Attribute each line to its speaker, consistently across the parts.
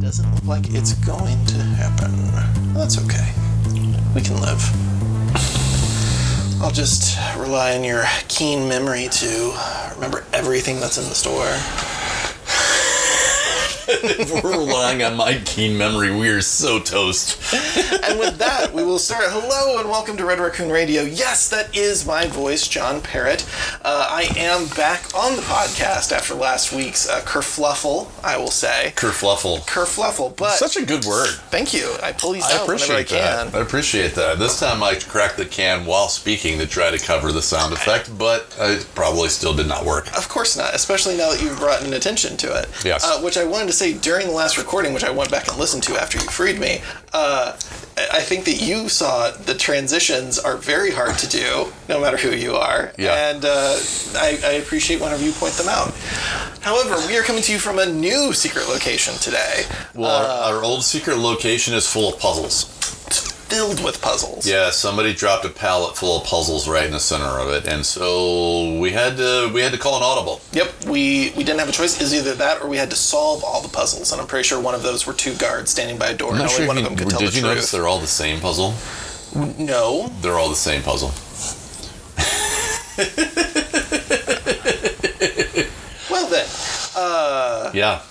Speaker 1: Doesn't look like it's going to happen. That's okay. We can live. I'll just rely on your keen memory to remember everything that's in the store.
Speaker 2: If we're relying on my keen memory, we are so toast.
Speaker 1: and with that, we will start. Hello and welcome to Red Raccoon Radio. Yes, that is my voice, John Parrott. Uh, I am back on the podcast after last week's uh, kerfluffle, I will say.
Speaker 2: Kerfluffle.
Speaker 1: Kerfluffle, but
Speaker 2: Such a good word.
Speaker 1: thank you. I pull these
Speaker 2: I
Speaker 1: out whenever I
Speaker 2: appreciate
Speaker 1: can.
Speaker 2: that. I appreciate that. This time I cracked the can while speaking to try to cover the sound effect, but it probably still did not work.
Speaker 1: Of course not, especially now that you've brought an attention to it.
Speaker 2: Yes.
Speaker 1: Uh, which I wanted to say during the last recording, which I went back and listened to after you freed me. Uh, I think that you saw the transitions are very hard to do, no matter who you are.
Speaker 2: Yeah.
Speaker 1: And uh, I, I appreciate whenever you point them out. However, we are coming to you from a new secret location today.
Speaker 2: Well, our, our old secret location is full of puzzles.
Speaker 1: Filled with puzzles.
Speaker 2: Yeah, somebody dropped a pallet full of puzzles right in the center of it, and so we had to we had to call an audible.
Speaker 1: Yep, we, we didn't have a choice. It was either that or we had to solve all the puzzles. And I'm pretty sure one of those were two guards standing by a door. And only
Speaker 2: sure
Speaker 1: one
Speaker 2: if
Speaker 1: of them could tell the truth.
Speaker 2: did you notice they're all the same puzzle?
Speaker 1: No.
Speaker 2: They're all the same puzzle.
Speaker 1: Well then, uh,
Speaker 2: Yeah,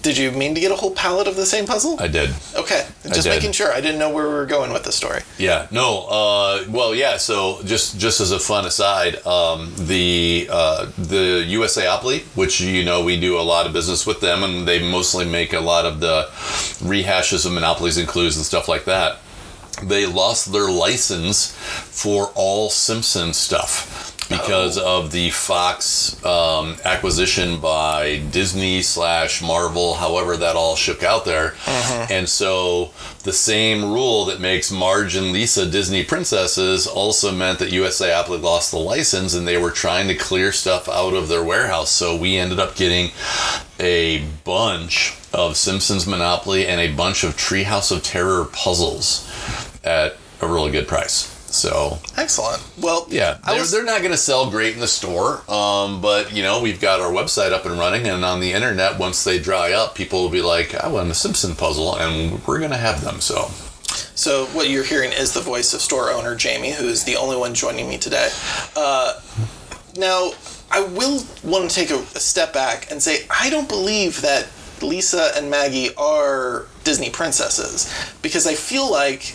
Speaker 1: did you mean to get a whole palette of the same puzzle?
Speaker 2: I did.
Speaker 1: okay, just
Speaker 2: did.
Speaker 1: making sure. I didn't know where we were going with the story.
Speaker 2: Yeah, no. Uh, well, yeah. So just just as a fun aside, um, the uh, the USAopoly, which you know we do a lot of business with them, and they mostly make a lot of the rehashes of monopolies and clues and stuff like that. They lost their license for all Simpson stuff because of the Fox um, acquisition by Disney slash Marvel, however that all shook out there. And so the same rule that makes Marge and Lisa Disney princesses also meant that USAopoly lost the license and they were trying to clear stuff out of their warehouse. So we ended up getting a bunch of Simpsons Monopoly and a bunch of Treehouse of Terror puzzles at a really good price. So
Speaker 1: Excellent. Well,
Speaker 2: yeah, they're,
Speaker 1: was,
Speaker 2: they're not going to sell great in the store, um, but you know we've got our website up and running, and on the internet, once they dry up, people will be like, "I want a Simpson puzzle," and we're going to have them. So
Speaker 1: so what you're hearing is the voice of store owner Jamie, who is the only one joining me today. Uh, now, I will want to take a, a step back and say I don't believe that Lisa and Maggie are Disney princesses because I feel like,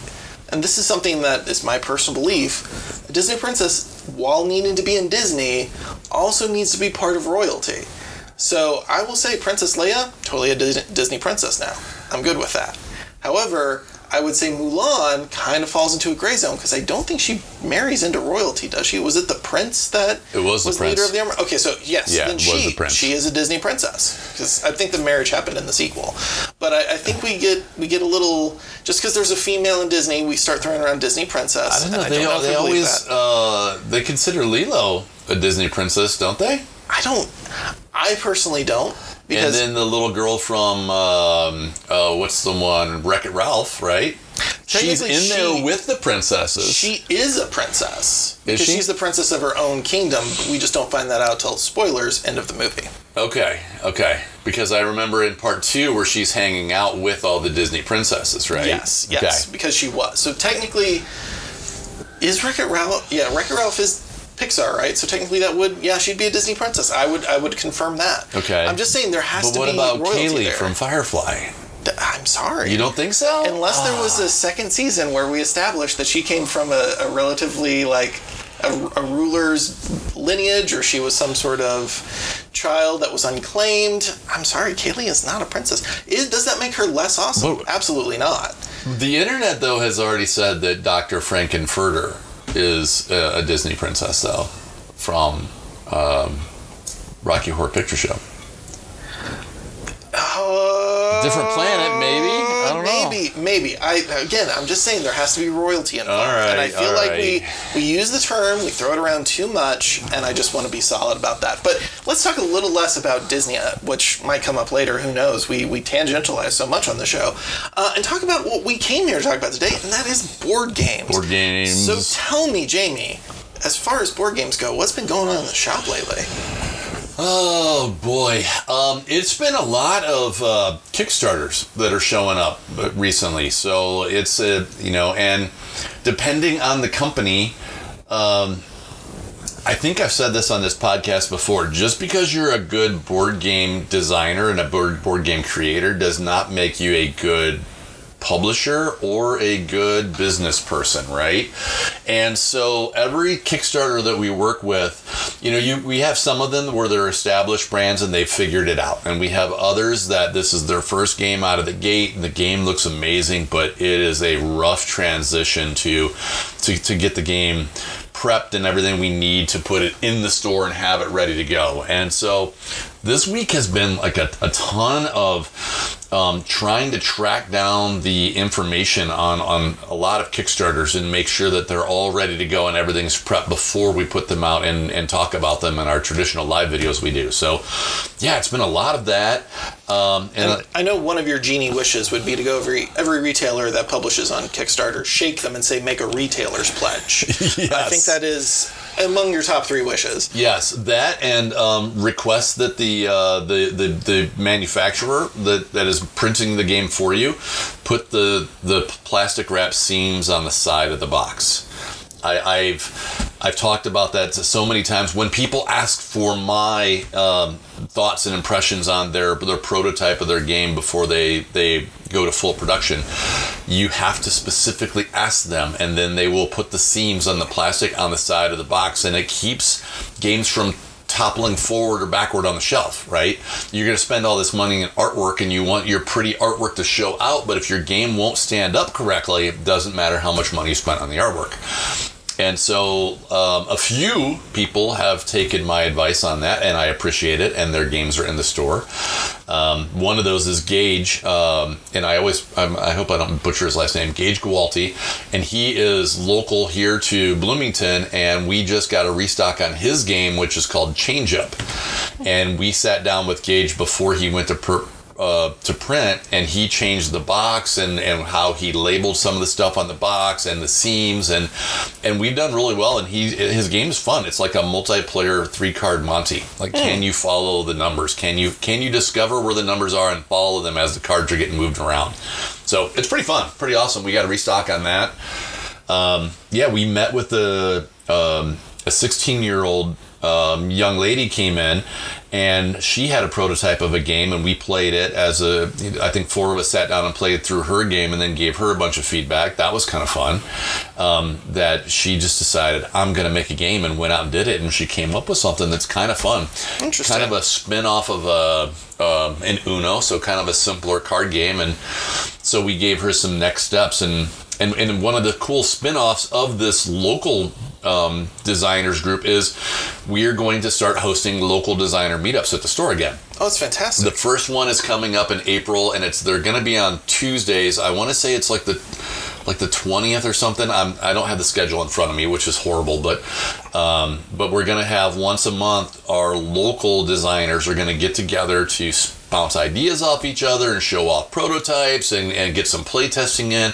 Speaker 1: and this is something that is my personal belief, a Disney princess, while needing to be in Disney, also needs to be part of royalty. So I will say Princess Leia, totally a Disney princess now. I'm good with that. However, I would say Mulan kind of falls into a gray zone because I don't think she marries into royalty, does she? Was it the prince that
Speaker 2: It was the
Speaker 1: leader
Speaker 2: prince.
Speaker 1: of the army? Okay, so yes,
Speaker 2: Yeah,
Speaker 1: then
Speaker 2: was
Speaker 1: she
Speaker 2: the prince.
Speaker 1: she is a Disney princess because I think the marriage happened in the sequel. But I, I think we get we get a little just because there's a female in Disney, we start throwing around Disney princess.
Speaker 2: I don't know. they
Speaker 1: if
Speaker 2: they
Speaker 1: I believe
Speaker 2: always uh, they consider Lilo a Disney princess, don't they?
Speaker 1: I don't. I personally don't
Speaker 2: And then the little girl from um, uh, what's the one Wreck It Ralph, right? She's in
Speaker 1: Technically,
Speaker 2: there with the princesses.
Speaker 1: She is a princess. because
Speaker 2: she?
Speaker 1: she's the princess of her own kingdom. We just don't find that out till spoilers, end of the movie.
Speaker 2: Okay, okay. Because I remember in part two where she's hanging out with all the Disney princesses, right?
Speaker 1: Yes, yes,
Speaker 2: Okay.
Speaker 1: because she was. So technically, is Wreck-It Ralph? Yeah, Wreck-It Ralph is Pixar, right? So technically, that would yeah, she'd be a Disney princess. I would I would confirm that.
Speaker 2: Okay.
Speaker 1: I'm just saying there has
Speaker 2: But
Speaker 1: to be.
Speaker 2: But
Speaker 1: what about
Speaker 2: Kaylee
Speaker 1: there.
Speaker 2: from Firefly?
Speaker 1: I'm sorry.
Speaker 2: You don't think so?
Speaker 1: Unless there was a ah. second season where we established that she came from a, a relatively like a, a ruler's lineage, or she was some sort of child that was unclaimed. I'm sorry, Kaylee is not a princess. Is, does that make her less awesome?
Speaker 2: But-
Speaker 1: Absolutely not.
Speaker 2: The internet, though, has already said that Dr. Frank-N-Furter is a, Disney princess, though, from um, Rocky Horror Picture Show.
Speaker 1: Uh,
Speaker 2: Different planet, maybe? I don't know.
Speaker 1: maybe, maybe. I again, I'm just saying there has to be royalty involved,
Speaker 2: right,
Speaker 1: and I feel like
Speaker 2: right.
Speaker 1: we we use the term, we throw it around too much, and I just want to be solid about that. But let's talk a little less about Disney, uh, which might come up later. Who knows? We we tangentialize so much on the show, uh, and talk about what we came here to talk about today, and that is board games.
Speaker 2: Board games.
Speaker 1: So tell me, Jamie, as far as board games go, what's been going on in the shop lately?
Speaker 2: Oh boy, um, it's been a lot of uh, Kickstarters that are showing up uh, recently. So it's a you know, and depending on the company, um, I think I've said this on this podcast before. Just because you're a good board game designer and a board board game creator does not make you a good publisher or a good business person, right? And so every Kickstarter that we work with, you know, you we have some of them where they're established brands and they've figured it out. And we have others that this is their first game out of the gate and the game looks amazing, but it is a rough transition to to, to get the game prepped and everything we need to put it in the store and have it ready to go. And so this week has been like a, a ton of um, trying to track down the information on, on a lot of Kickstarters and make sure that they're all ready to go and everything's prepped before we put them out and, and talk about them in our traditional live videos we do. So, yeah, it's been a lot of that. Um, and,
Speaker 1: And I know one of your genie wishes would be to go every every retailer that publishes on Kickstarter, shake them and say, make a retailer's pledge. I think that is among your top three wishes.
Speaker 2: Yes, that and um, request that the, uh, the the the manufacturer that, that is printing the game for you put the the plastic wrap seams on the side of the box. I, I've I've talked about that so many times. When people ask for my um, thoughts and impressions on their their prototype of their game before they they go to full production, you have to specifically ask them, and then they will put the seams on the plastic on the side of the box, and it keeps games from toppling forward or backward on the shelf, right? You're going to spend all this money in artwork and you want your pretty artwork to show out, but if your game won't stand up correctly, it doesn't matter how much money you spent on the artwork. And so um, a few people have taken my advice on that, and I appreciate it. And their games are in the store. Um, one of those is Gage, um, and I always I'm, I hope I don't butcher his last name, Gage Gualti, and he is local here to Bloomington, and we just got a restock on his game, which is called Change Up, and we sat down with Gage before he went to. Per- uh, to print and he changed the box and, and how he labeled some of the stuff on the box and the seams and and we've done really well and he his game is fun. It's like a multiplayer three card monty. Like can you follow the numbers? Can you can you discover where the numbers are and follow them as the cards are getting moved around? So it's pretty fun. Pretty awesome. We got a restock on that. Um, yeah we met with the um, a 16 year old um, young lady came in and she had a prototype of a game and we played it as a i think four of us sat down and played through her game and then gave her a bunch of feedback that was kind of fun um, that she just decided i'm going to make a game and went out and did it and she came up with something that's kind of fun
Speaker 1: Interesting.
Speaker 2: kind of a spin-off of a, um, an uno so kind of a simpler card game and so we gave her some next steps and and, and one of the cool spin-offs of this local um, designers group is we're going to start hosting local designer meetups at the store again
Speaker 1: Oh, it's fantastic.
Speaker 2: the first one is coming up in April, and it's they're going to be on Tuesdays. I want to say it's like the like the twentieth or something. I'm I don't have the schedule in front of me, which is horrible, but um, but we're going to have once a month. Our local designers are going to get together to bounce ideas off each other and show off prototypes and, and get some play testing in,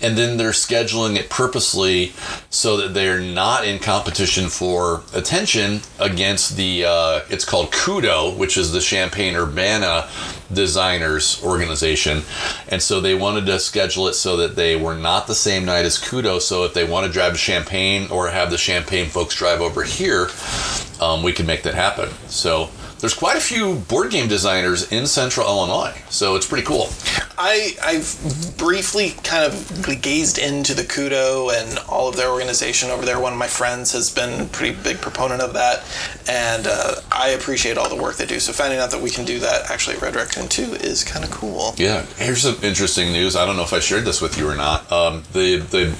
Speaker 2: and then they're scheduling it purposely so that they're not in competition for attention against the uh, it's called Kudo, which is the Champaign Urbana designers organization, and so they wanted to schedule it so that they were not the same night as Kudo. So if they want to drive to Champaign or have the Champaign folks drive over here, um, we can make that happen. So. There's quite a few board game designers in Central Illinois, so it's pretty cool.
Speaker 1: I I've briefly kind of gazed into the Kudo and all of their organization over there. One of my friends has been a pretty big proponent of that, and uh, I appreciate all the work they do. So finding out that we can do that actually at Red Raccoon too is kind of cool.
Speaker 2: Yeah, here's some interesting news. I don't know if I shared this with you or not. Um, the the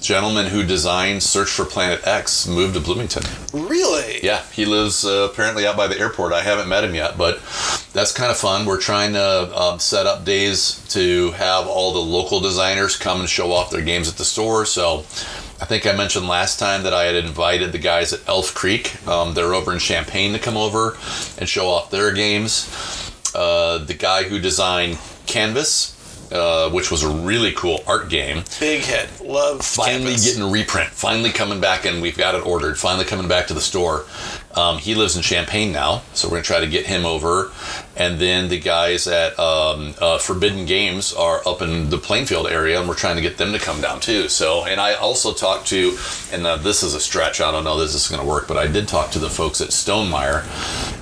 Speaker 2: gentleman who designed Search for Planet X moved to Bloomington.
Speaker 1: Really?
Speaker 2: Yeah, he lives uh, apparently out by the airport. I haven't met him yet, but that's kind of fun. We're trying to um, set up days to have all the local designers come and show off their games at the store. So I think I mentioned last time that I had invited the guys at Elf Creek. Um, they're over in Champaign to come over and show off their games. Uh, the guy who designed Canvas, uh, which was a really cool art game,
Speaker 1: Big hit. Love
Speaker 2: finally
Speaker 1: Canvas.
Speaker 2: getting a reprint. Finally coming back, and we've got it ordered. Finally coming back to the store. Um, he lives in Champaign now, so we're gonna try to get him over. And then the guys at um, uh, Forbidden Games are up in the Plainfield area, and we're trying to get them to come down too. So, and I also talked to, and uh, this is a stretch. I don't know if this is gonna work, but I did talk to the folks at Stonemaier,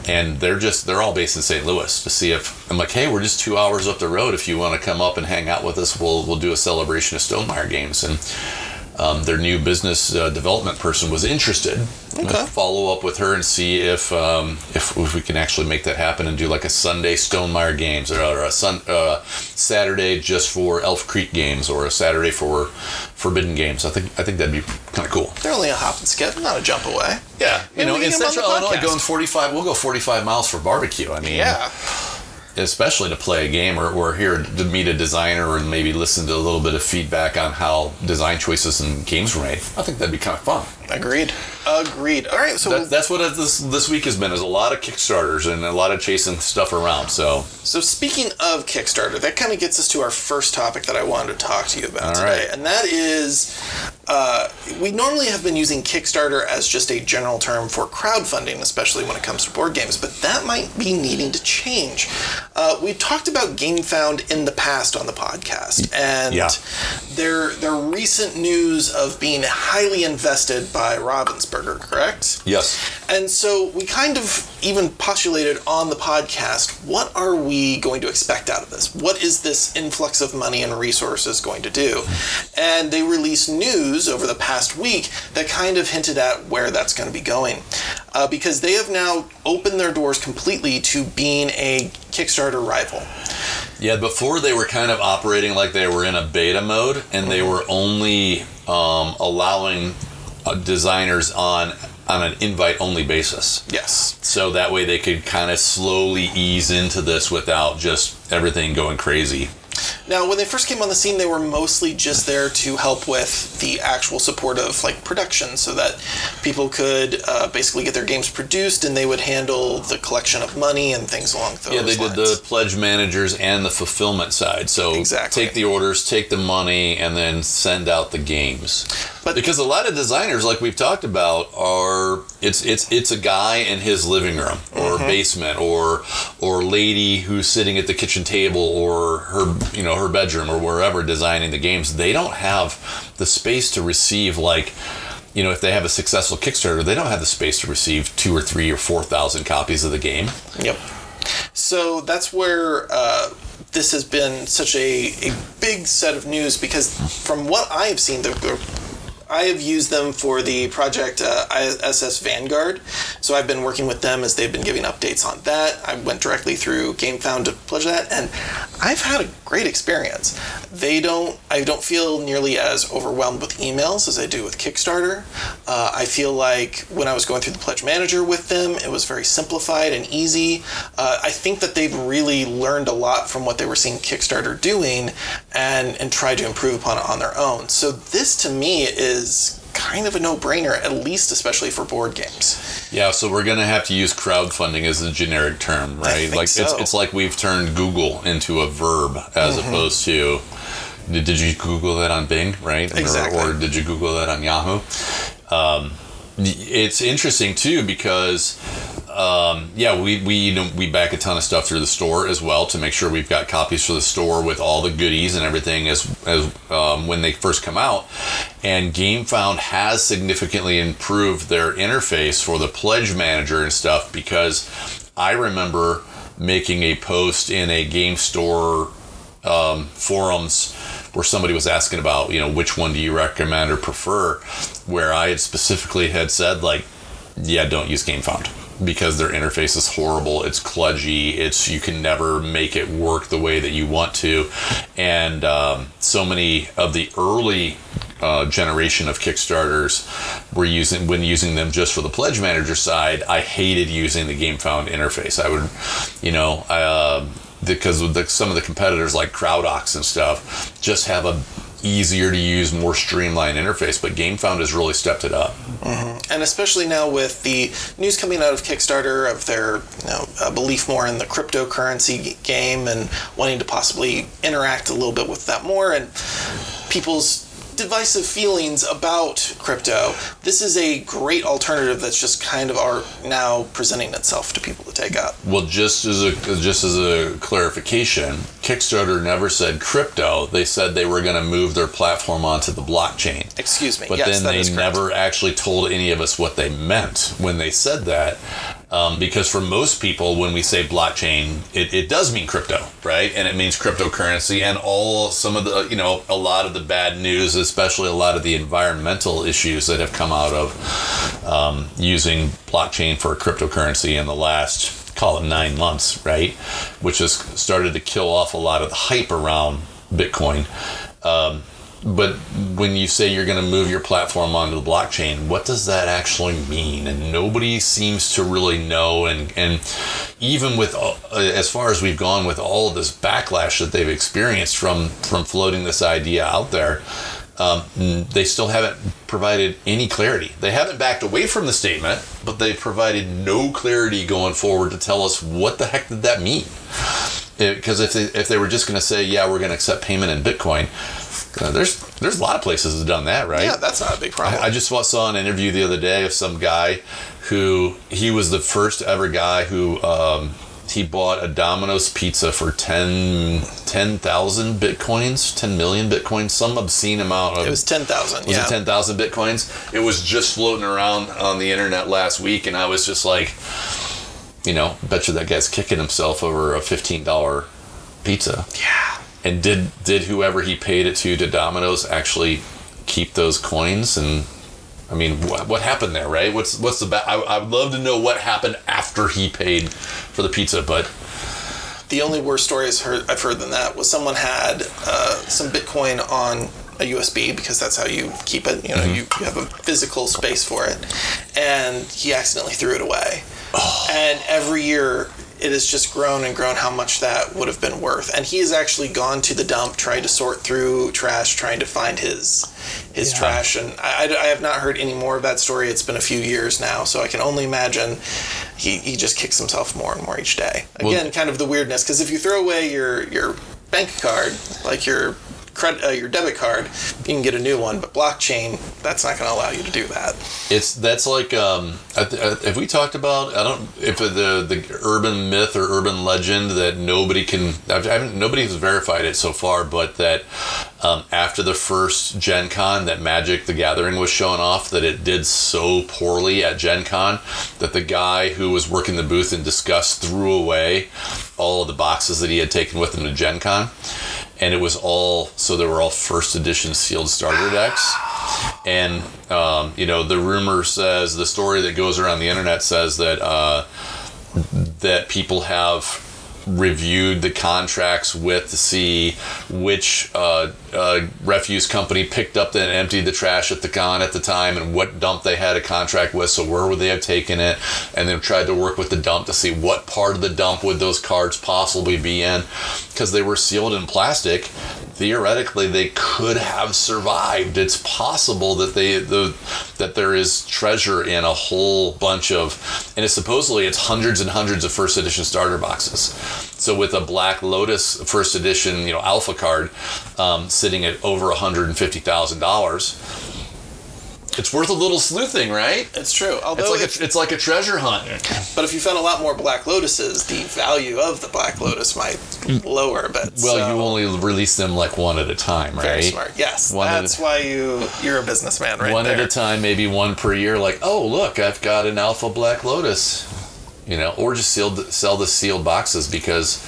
Speaker 2: and they're just they're all based in St. Louis to see if I'm like, hey, we're just two hours up the road. If you want to come up and hang out with us, we'll we'll do a celebration of Stonemaier games and um, their new business uh, development person was interested.
Speaker 1: Okay.
Speaker 2: Follow up with her and see if, um, if if we can actually make that happen and do like a Sunday Stonemaier games or, or a sun uh, Saturday just for Elf Creek games or a Saturday for Forbidden games. I think I think that'd be kind of cool.
Speaker 1: They're only a hop and skip, not a jump away.
Speaker 2: Yeah, you
Speaker 1: Maybe
Speaker 2: know, in
Speaker 1: can get 'em on
Speaker 2: Central Illinois, going forty-five, we'll go forty-five miles for barbecue. I mean,
Speaker 1: Yeah.
Speaker 2: Especially to play a game or, or here to meet a designer and maybe listen to a little bit of feedback on how design choices and games were made. I think that'd be kind of fun.
Speaker 1: Agreed. Agreed. All right, so
Speaker 2: That, that's what this this week has been is a lot of Kickstarters and a lot of chasing stuff around. So
Speaker 1: So speaking of Kickstarter, that kind of gets us to our first topic that I wanted to talk to you about
Speaker 2: All
Speaker 1: today,
Speaker 2: right.
Speaker 1: and that is uh, we normally have been using Kickstarter as just a general term for crowdfunding, especially when it comes to board games, but that might be needing to change. Uh, we talked about GameFound in the past on the podcast, and
Speaker 2: Yeah.
Speaker 1: their their recent news of being highly invested by Ravensburger, correct?
Speaker 2: yes,
Speaker 1: And so we kind of even postulated on the podcast what are we going to expect out of this? What is this influx of money and resources going to do? And they released news over the past week that kind of hinted at where that's going to be going. Uh, because they have now opened their doors completely to being a Kickstarter rival.
Speaker 2: yeah. Before they were kind of operating like they were in a beta mode and they were only um, allowing Uh, designers on on an invite only basis.
Speaker 1: Yes.
Speaker 2: so that way they could kind of slowly ease into this without just everything going crazy.
Speaker 1: Now, when they first came on the scene, they were mostly just there to help with the actual support of like production, so that people could uh, basically get their games produced, and they would handle the collection of money and things along those
Speaker 2: yeah, they
Speaker 1: lines.
Speaker 2: did the pledge managers and the fulfillment side. So
Speaker 1: Exactly.
Speaker 2: take the orders, take the money, and then send out the games.
Speaker 1: But-
Speaker 2: because a lot of designers, like we've talked about, are it's it's it's a guy in his living room or
Speaker 1: Mm-hmm.
Speaker 2: basement or or lady who's sitting at the kitchen table or her you know her bedroom or wherever designing the games. They don't have the space to receive like you know, if they have a successful Kickstarter, they don't have the space to receive two or three or four thousand copies of the game.
Speaker 1: Yep. So that's where uh, this has been such a, a big set of news because from what I have seen, the, the I have used them for the project uh, ISS Vanguard. So I've been working with them as they've been giving updates on that. I went directly through GameFound to pledge that, and I've had a great experience. They don't, I don't feel nearly as overwhelmed with emails as I do with Kickstarter. Uh, I feel like when I was going through the pledge manager with them, it was very simplified and easy. Uh, I think that they've really learned a lot from what they were seeing Kickstarter doing, and and tried to improve upon it on their own. So this to me is kind of a no-brainer, at least especially for board games.
Speaker 2: Yeah, so we're gonna have to use crowdfunding as a generic term, right? like it's
Speaker 1: so.
Speaker 2: it's like we've turned Google into a verb as
Speaker 1: Mm-hmm.
Speaker 2: opposed to did, you Google that on Bing, right? Or-
Speaker 1: Exactly.
Speaker 2: Or, did you Google that on Yahoo? Um, it's interesting too because um, yeah, we we you know, we back a ton of stuff through the store as well to make sure we've got copies for the store with all the goodies and everything as as um, when they first come out. And GameFound has significantly improved their interface for the pledge manager and stuff because I remember making a post in a game store um, forums where somebody was asking about you know which one do you recommend or prefer where i had specifically had said like yeah don't use gamefound because their interface is horrible it's kludgy it's you can never make it work the way that you want to and um, so many of the early uh, generation of Kickstarters were using when using them just for the pledge manager side. I hated using the GameFound interface. I would, you know, I, uh, because the, some of the competitors like CrowdOx and stuff just have a easier to use, more streamlined interface. But GameFound has really stepped it up.
Speaker 1: Mm-hmm. And especially now with the news coming out of Kickstarter of their you know, belief more in the cryptocurrency game and wanting to possibly interact a little bit with that more and people's divisive feelings about crypto, this is a great alternative that's just kind of are now presenting itself to people to take up.
Speaker 2: Well, just as a just as a clarification, Kickstarter never said crypto. They said they were going to move their platform onto the blockchain.
Speaker 1: Excuse me.
Speaker 2: But
Speaker 1: yes,
Speaker 2: then they never actually told any of us what they meant when they said that. Um, because for most people, when we say blockchain, it, it does mean crypto, right? And it means cryptocurrency and all some of the, you know, a lot of the bad news, especially a lot of the environmental issues that have come out of um, using blockchain for cryptocurrency in the last, call it nine months, right? Which has started to kill off a lot of the hype around Bitcoin. Um, but when you say you're going to move your platform onto the blockchain, what does that actually mean? And nobody seems to really know. And and even with as far as we've gone with all of this backlash that they've experienced from from floating this idea out there, um, they still haven't provided any clarity. They haven't backed away from the statement, but they've provided no clarity going forward to tell us what the heck did that mean. Because if they, if they were just going to say, yeah, we're going to accept payment in Bitcoin, uh, there's there's a lot of places that have done that, right?
Speaker 1: Yeah, that's not a big problem.
Speaker 2: I, I, just saw an interview the other day of some guy who he was the first ever guy who um, he bought a Domino's pizza for 10 10,000 bitcoins, 10 million bitcoins, some obscene amount of.
Speaker 1: It was 10,000.
Speaker 2: Was
Speaker 1: yeah.
Speaker 2: it 10,000 bitcoins? It was just floating around on the internet last week, and I was just like, you know, bet you that guy's kicking himself over a $15 pizza.
Speaker 1: Yeah.
Speaker 2: And did did whoever he paid it to to Domino's actually keep those coins? And I mean, what, what happened there, right? What's what's the ba- I, I would love to know what happened after he paid for the pizza, but
Speaker 1: the only worse story heard, I've heard than that was someone had uh, some Bitcoin on a USB because that's how you keep it. You know, mm-hmm. you, you, have a physical space for it, and he accidentally threw it away. Oh. And every year it has just grown and grown how much that would have been worth. And he has actually gone to the dump, trying to sort through trash, trying to find his his yeah. trash. And I, I, have not heard any more of that story. It's been a few years now, so I can only imagine he, he just kicks himself more and more each day. Again, well, kind of the weirdness, because if you throw away your your bank card, like your credit uh, your debit card, you can get a new one. But blockchain, that's not going to allow you to do that.
Speaker 2: It's that's like um, have we talked about? I don't if the the urban myth or urban legend that nobody can. I haven't nobody has verified it so far, but that um, after the first Gen Con that Magic the Gathering was showing off that it did so poorly at Gen Con that the guy who was working the booth in Discuss threw away all of the boxes that he had taken with him to Gen Con and it was all so they were all first edition sealed starter decks. And um, you know the rumor says the story that goes around the internet says that uh, that people have reviewed the contracts with to see which uh, uh, refuse company picked up and emptied the trash at the con at the time and what dump they had a contract with. So where would they have taken it? And then tried to work with the dump to see what part of the dump would those cards possibly be in? Because they were sealed in plastic theoretically they could have survived. It's possible that they the that there is treasure in a whole bunch of and it's supposedly it's hundreds and hundreds of first edition starter boxes. So with a Black Lotus first edition, you know, alpha card um, sitting at over $150,000, it's worth a little sleuthing, right?
Speaker 1: It's true. Although
Speaker 2: it's like if, a, it's like a treasure hunt.
Speaker 1: But if you found a lot more Black Lotuses, the value of the Black Lotus might lower But.
Speaker 2: Well,
Speaker 1: so.
Speaker 2: you only release them like one at a time, right?
Speaker 1: Very smart. Yes, one that's a, why you you're a businessman, right?
Speaker 2: One
Speaker 1: there.
Speaker 2: at a time, maybe one per year. Like, oh look, I've got an Alpha Black Lotus you know, or just sealed, sell the sealed boxes because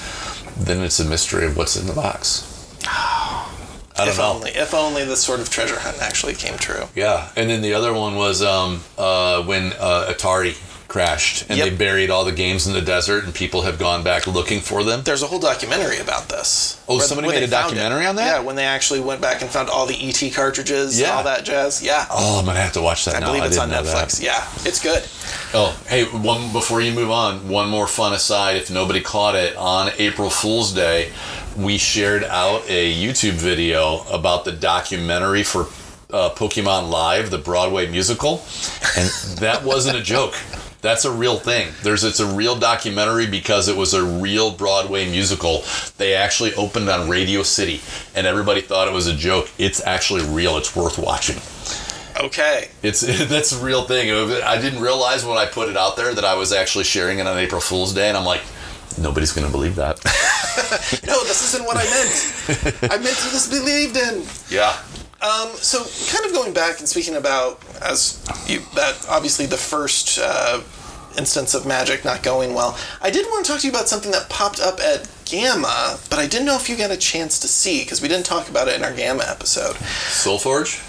Speaker 2: then it's a mystery of what's in the box.
Speaker 1: I don't if know. Only, if only this sort of treasure hunt actually came true.
Speaker 2: Yeah, and then the other one was um, uh, when uh, Atari crashed and
Speaker 1: Yep.
Speaker 2: they buried all the games in the desert and people have gone back looking for them.
Speaker 1: There's a whole documentary about this.
Speaker 2: Oh, somebody made a documentary on that?
Speaker 1: Yeah, when they actually went back and found all the ET cartridges and
Speaker 2: Yeah.
Speaker 1: all that jazz. Yeah.
Speaker 2: Oh, I'm gonna have to watch that
Speaker 1: I
Speaker 2: now.
Speaker 1: believe it's on
Speaker 2: didn't know that.
Speaker 1: Netflix. Yeah, it's good.
Speaker 2: Oh, hey, one before you move on, one more fun aside. If nobody caught it, on April Fool's Day, we shared out a YouTube video about the documentary for uh, Pokemon Live, the Broadway musical, and that wasn't a joke. That's a real thing. There's it's a real documentary because it was a real Broadway musical. They actually opened on Radio City, and everybody thought it was a joke. It's actually real. It's worth watching.
Speaker 1: Okay.
Speaker 2: It's that's a real thing. I didn't realize when I put it out there that I was actually sharing it on April Fool's Day, and I'm like, nobody's gonna believe that.
Speaker 1: No, this isn't what I meant. I meant to this believed in.
Speaker 2: yeah.
Speaker 1: Um, so, kind of going back and speaking about as you that obviously the first uh, instance of magic not going well. I did want to talk to you about something that popped up at GAMA, but I didn't know if you got a chance to see because we didn't talk about it in our GAMA episode.
Speaker 2: Soulforge.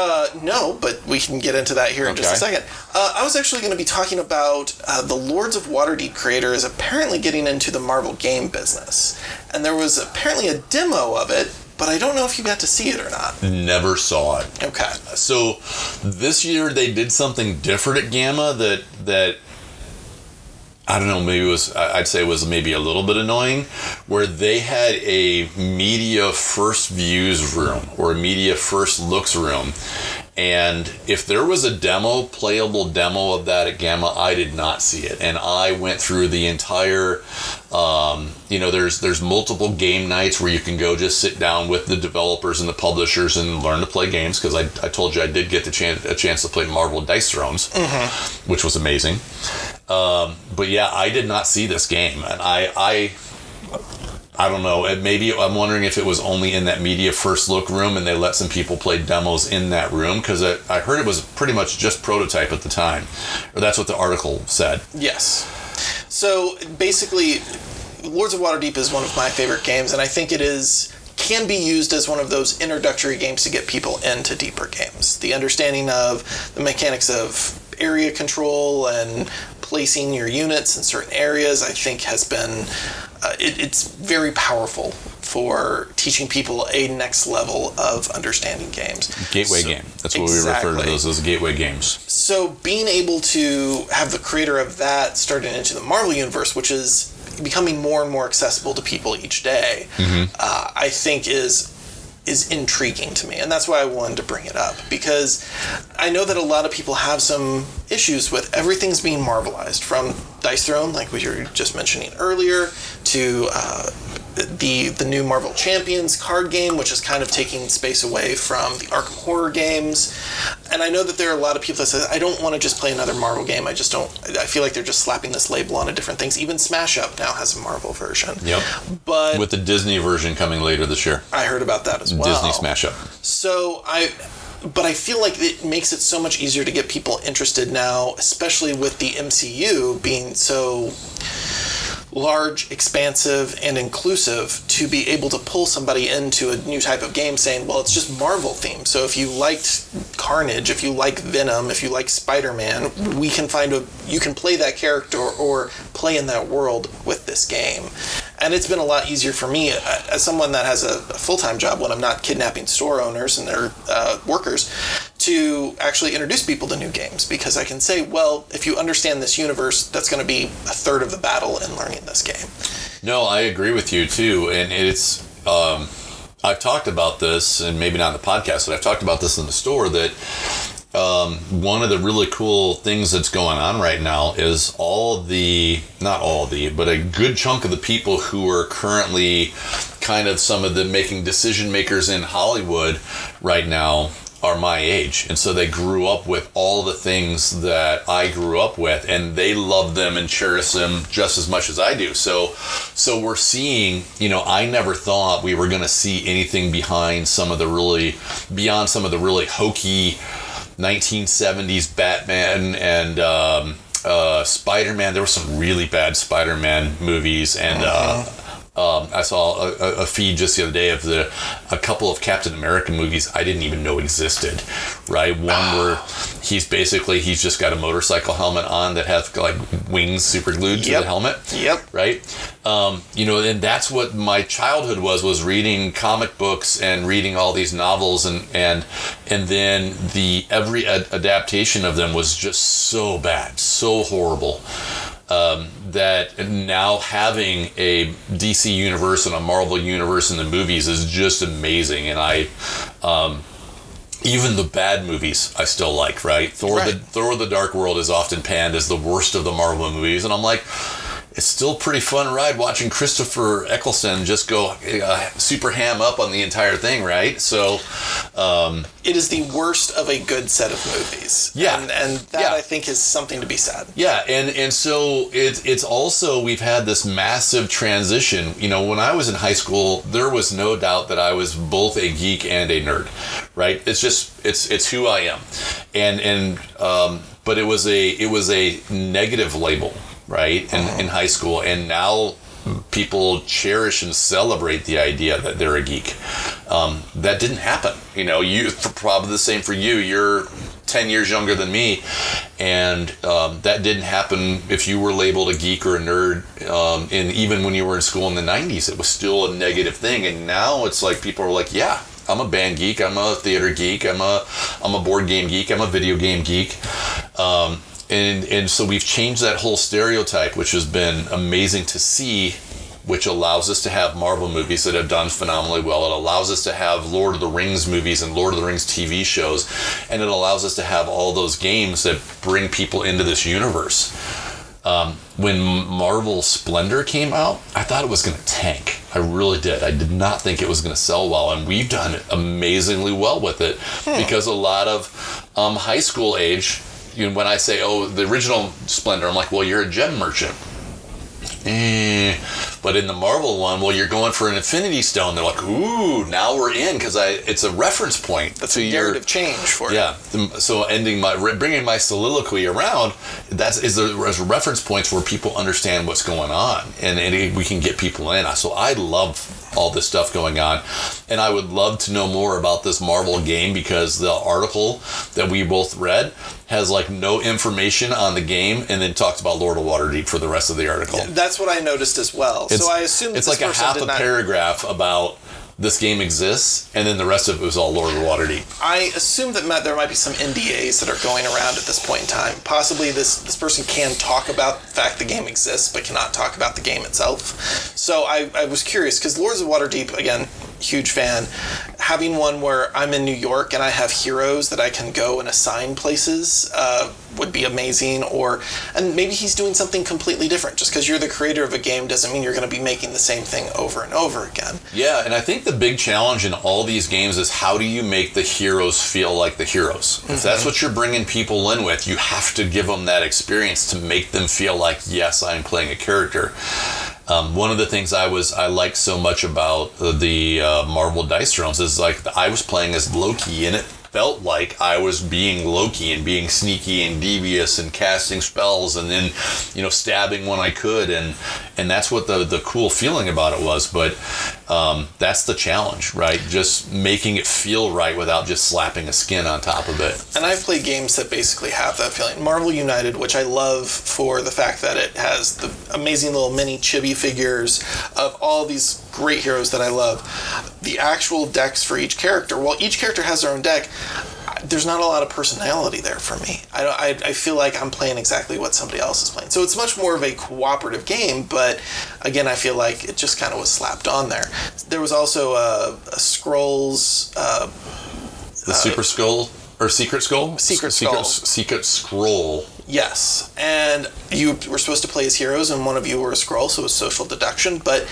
Speaker 1: Uh, no, but we can get into that here in just a second. Uh, I was actually going to be talking about uh, the Lords of Waterdeep creator is apparently getting into the Marvel game business, and there was apparently a demo of it, but I don't know if you got to see it or not.
Speaker 2: Never saw it.
Speaker 1: Okay.
Speaker 2: So this year they did something different at GAMA that that I don't know. Maybe it was I'd say it was maybe a little bit annoying, where they had a media first views room or a media first looks room, and if there was a demo, playable demo of that at GAMA, I did not see it, and I went through the entire. Um, you know, there's there's multiple game nights where you can go just sit down with the developers and the publishers and learn to play games. Because I, I told you I did get the chance a chance to play Marvel Dice Thrones, which was amazing. Um, but yeah, I did not see this game, and I I I don't know. Maybe I'm wondering if it was only in that media first look room and they let some people play demos in that room because I, I heard it was pretty much just prototype at the time, or that's what the article said.
Speaker 1: Yes. So basically, Lords of Waterdeep is one of my favorite games, and I think it is can be used as one of those introductory games to get people into deeper games. The understanding of the mechanics of area control and placing your units in certain areas, I think, has been uh, it, it's very powerful for teaching people a next level of understanding games.
Speaker 2: Gateway
Speaker 1: So-
Speaker 2: game. That's what we refer to those as gateway games.
Speaker 1: So being able to have the creator of that starting into the Marvel universe, which is becoming more and more accessible to people each day, uh, I think is is intriguing to me, and that's why I wanted to bring it up because I know that a lot of people have some issues with everything's being Marvelized, from Dice Throne, like we were just mentioning earlier, to uh, the the new Marvel Champions card game, which is kind of taking space away from the Arkham horror games. And I know that there are a lot of people that say, I don't want to just play another Marvel game. I just don't. I feel like they're just slapping this label onto different things. Even Smash Up now has a Marvel version.
Speaker 2: Yep.
Speaker 1: But
Speaker 2: With the Disney version coming later this year.
Speaker 1: I heard about that as well.
Speaker 2: Disney Smash Up.
Speaker 1: So I, but I feel like it makes it so much easier to get people interested now, especially with the MCU being so large, expansive, and inclusive to be able to pull somebody into a new type of game saying, well, it's just Marvel themed. So if you liked Carnage, if you like Venom, if you like Spider Man, we can find a, you can play that character or play in that world with this game. And it's been a lot easier for me uh, as someone that has a, a full time job when I'm not kidnapping store owners and their uh, workers to actually introduce people to new games because I can say, well, if you understand this universe, that's going to be a third of the battle in learning this game.
Speaker 2: No, I agree with you too, and it's. Um, I've talked about this, and maybe not in the podcast, but I've talked about this in the store. That um, one of the really cool things that's going on right now is all the, not all the, but a good chunk of the people who are currently kind of some of the making decision makers in Hollywood right now are my age. And so they grew up with all the things that I grew up with and they love them and cherish them just as much as I do. So so we're seeing you know I never thought we were going to see anything behind some of the really beyond some of the really hokey 1970s Batman and um, uh, Spider-Man. There were some really bad Spider-Man movies and uh, um, I saw a, a- feed just the other day of the a couple of Captain America movies I didn't even know existed. Right, one where he's basically he's just got a motorcycle helmet on that has like wings super glued to
Speaker 1: Yep.
Speaker 2: the helmet
Speaker 1: Yep.
Speaker 2: right um, you know and that's what my childhood was was reading comic books and reading all these novels and and and then the every ad- adaptation of them was just so bad so horrible um, that now having a DC universe and a Marvel universe in the movies is just amazing and I um, even the bad movies I still like, right? Thor the
Speaker 1: Right.
Speaker 2: Thor the Dark World is often panned as the worst of the Marvel movies, and I'm like, it's still a pretty fun ride watching Christopher Eccleston just go uh, super ham up on the entire thing, right? So, um,
Speaker 1: It is the worst of a good set of movies.
Speaker 2: Yeah.
Speaker 1: And, and that,
Speaker 2: Yeah.
Speaker 1: I think, is something to be said.
Speaker 2: yeah, and and so it's it's also we've had this massive transition. You know, when I was in high school, there was no doubt that I was both a geek and a nerd, right? It's just it's it's who I am, and and um, but it was a it was a negative label, right? In in high school, and now people cherish and celebrate the idea that they're a geek. Um, that didn't happen. You know, you probably the same for you. You're 10 years younger than me and um, that didn't happen if you were labeled a geek or a nerd um, and even when you were in school in the 90s it was still a negative thing and now it's like people are like yeah i'm a band geek i'm a theater geek i'm a i'm a board game geek i'm a video game geek um, and and so we've changed that whole stereotype which has been amazing to see which allows us to have Marvel movies that have done phenomenally well. It allows us to have Lord of the Rings movies and Lord of the Rings TV shows, and it allows us to have all those games that bring people into this universe. Um, when Marvel Splendor came out, I thought it was going to tank. I really did. I did not think it was going to sell well, and we've done amazingly well with it because a lot of um, high school age. You know, when I say, "Oh, the original Splendor," I'm like, "Well, you're a gem merchant." Eh. But in the Marvel one, well, you're going for an Infinity Stone. They're like, ooh, now we're in because I it's a reference point.
Speaker 1: That's a narrative change for it.
Speaker 2: yeah. the- So ending my bringing my soliloquy around that's is there as reference points where people understand what's going on and, and it- we can get people in. So I love all this stuff going on, and I would love to know more about this Marvel game because the article that we both read has like no information on the game and then talks about Lord of Waterdeep for the rest of the article.
Speaker 1: That's what I noticed as well. so I assume
Speaker 2: it's like a half a
Speaker 1: not,
Speaker 2: paragraph about this game exists, and then the rest of it was all Lord of Waterdeep.
Speaker 1: I assume that Matt, there might be some NDAs that are going around at this point in time. Possibly this this person can talk about the fact the game exists, but cannot talk about the game itself. So I, I was curious because Lords of Waterdeep, again, huge fan. Having one where I'm in New York and I have heroes that I can go and assign places uh, would be amazing. Or and maybe he's doing something completely different. Just because you're the creator of a game doesn't mean you're going to be making the same thing over and over again.
Speaker 2: Yeah, and I think the big challenge in all these games is how do you make the heroes feel like the heroes? If that's what you're bringing people in with, you have to give them that experience to make them feel like, yes, I'm playing a character. Um, one of the things I was I liked so much about the uh, Marvel Dice Thrones is like I was playing as Loki, in it felt like I was being Loki and being sneaky and devious and casting spells and then you know stabbing when I could and and that's what the the cool feeling about it was. But um, that's the challenge, right? Just making it feel right without just slapping a skin on top of it.
Speaker 1: And I've played games that basically have that feeling. Marvel United, which I love for the fact that it has the amazing little mini chibi figures of all these great heroes that I love. The actual decks for each character, well, each character has their own deck. There's not a lot of personality there for me. I, don't, I, I feel like I'm playing exactly what somebody else is playing. So it's much more of a cooperative game, but again, I feel like it just kind of was slapped on there. There was also a, a Scrolls uh,
Speaker 2: The Super Skull or Secret Skull?
Speaker 1: Secret
Speaker 2: Secret, Secret Scroll.
Speaker 1: Yes, and you were supposed to play as heroes, and one of you were a scroll, so it was social deduction. But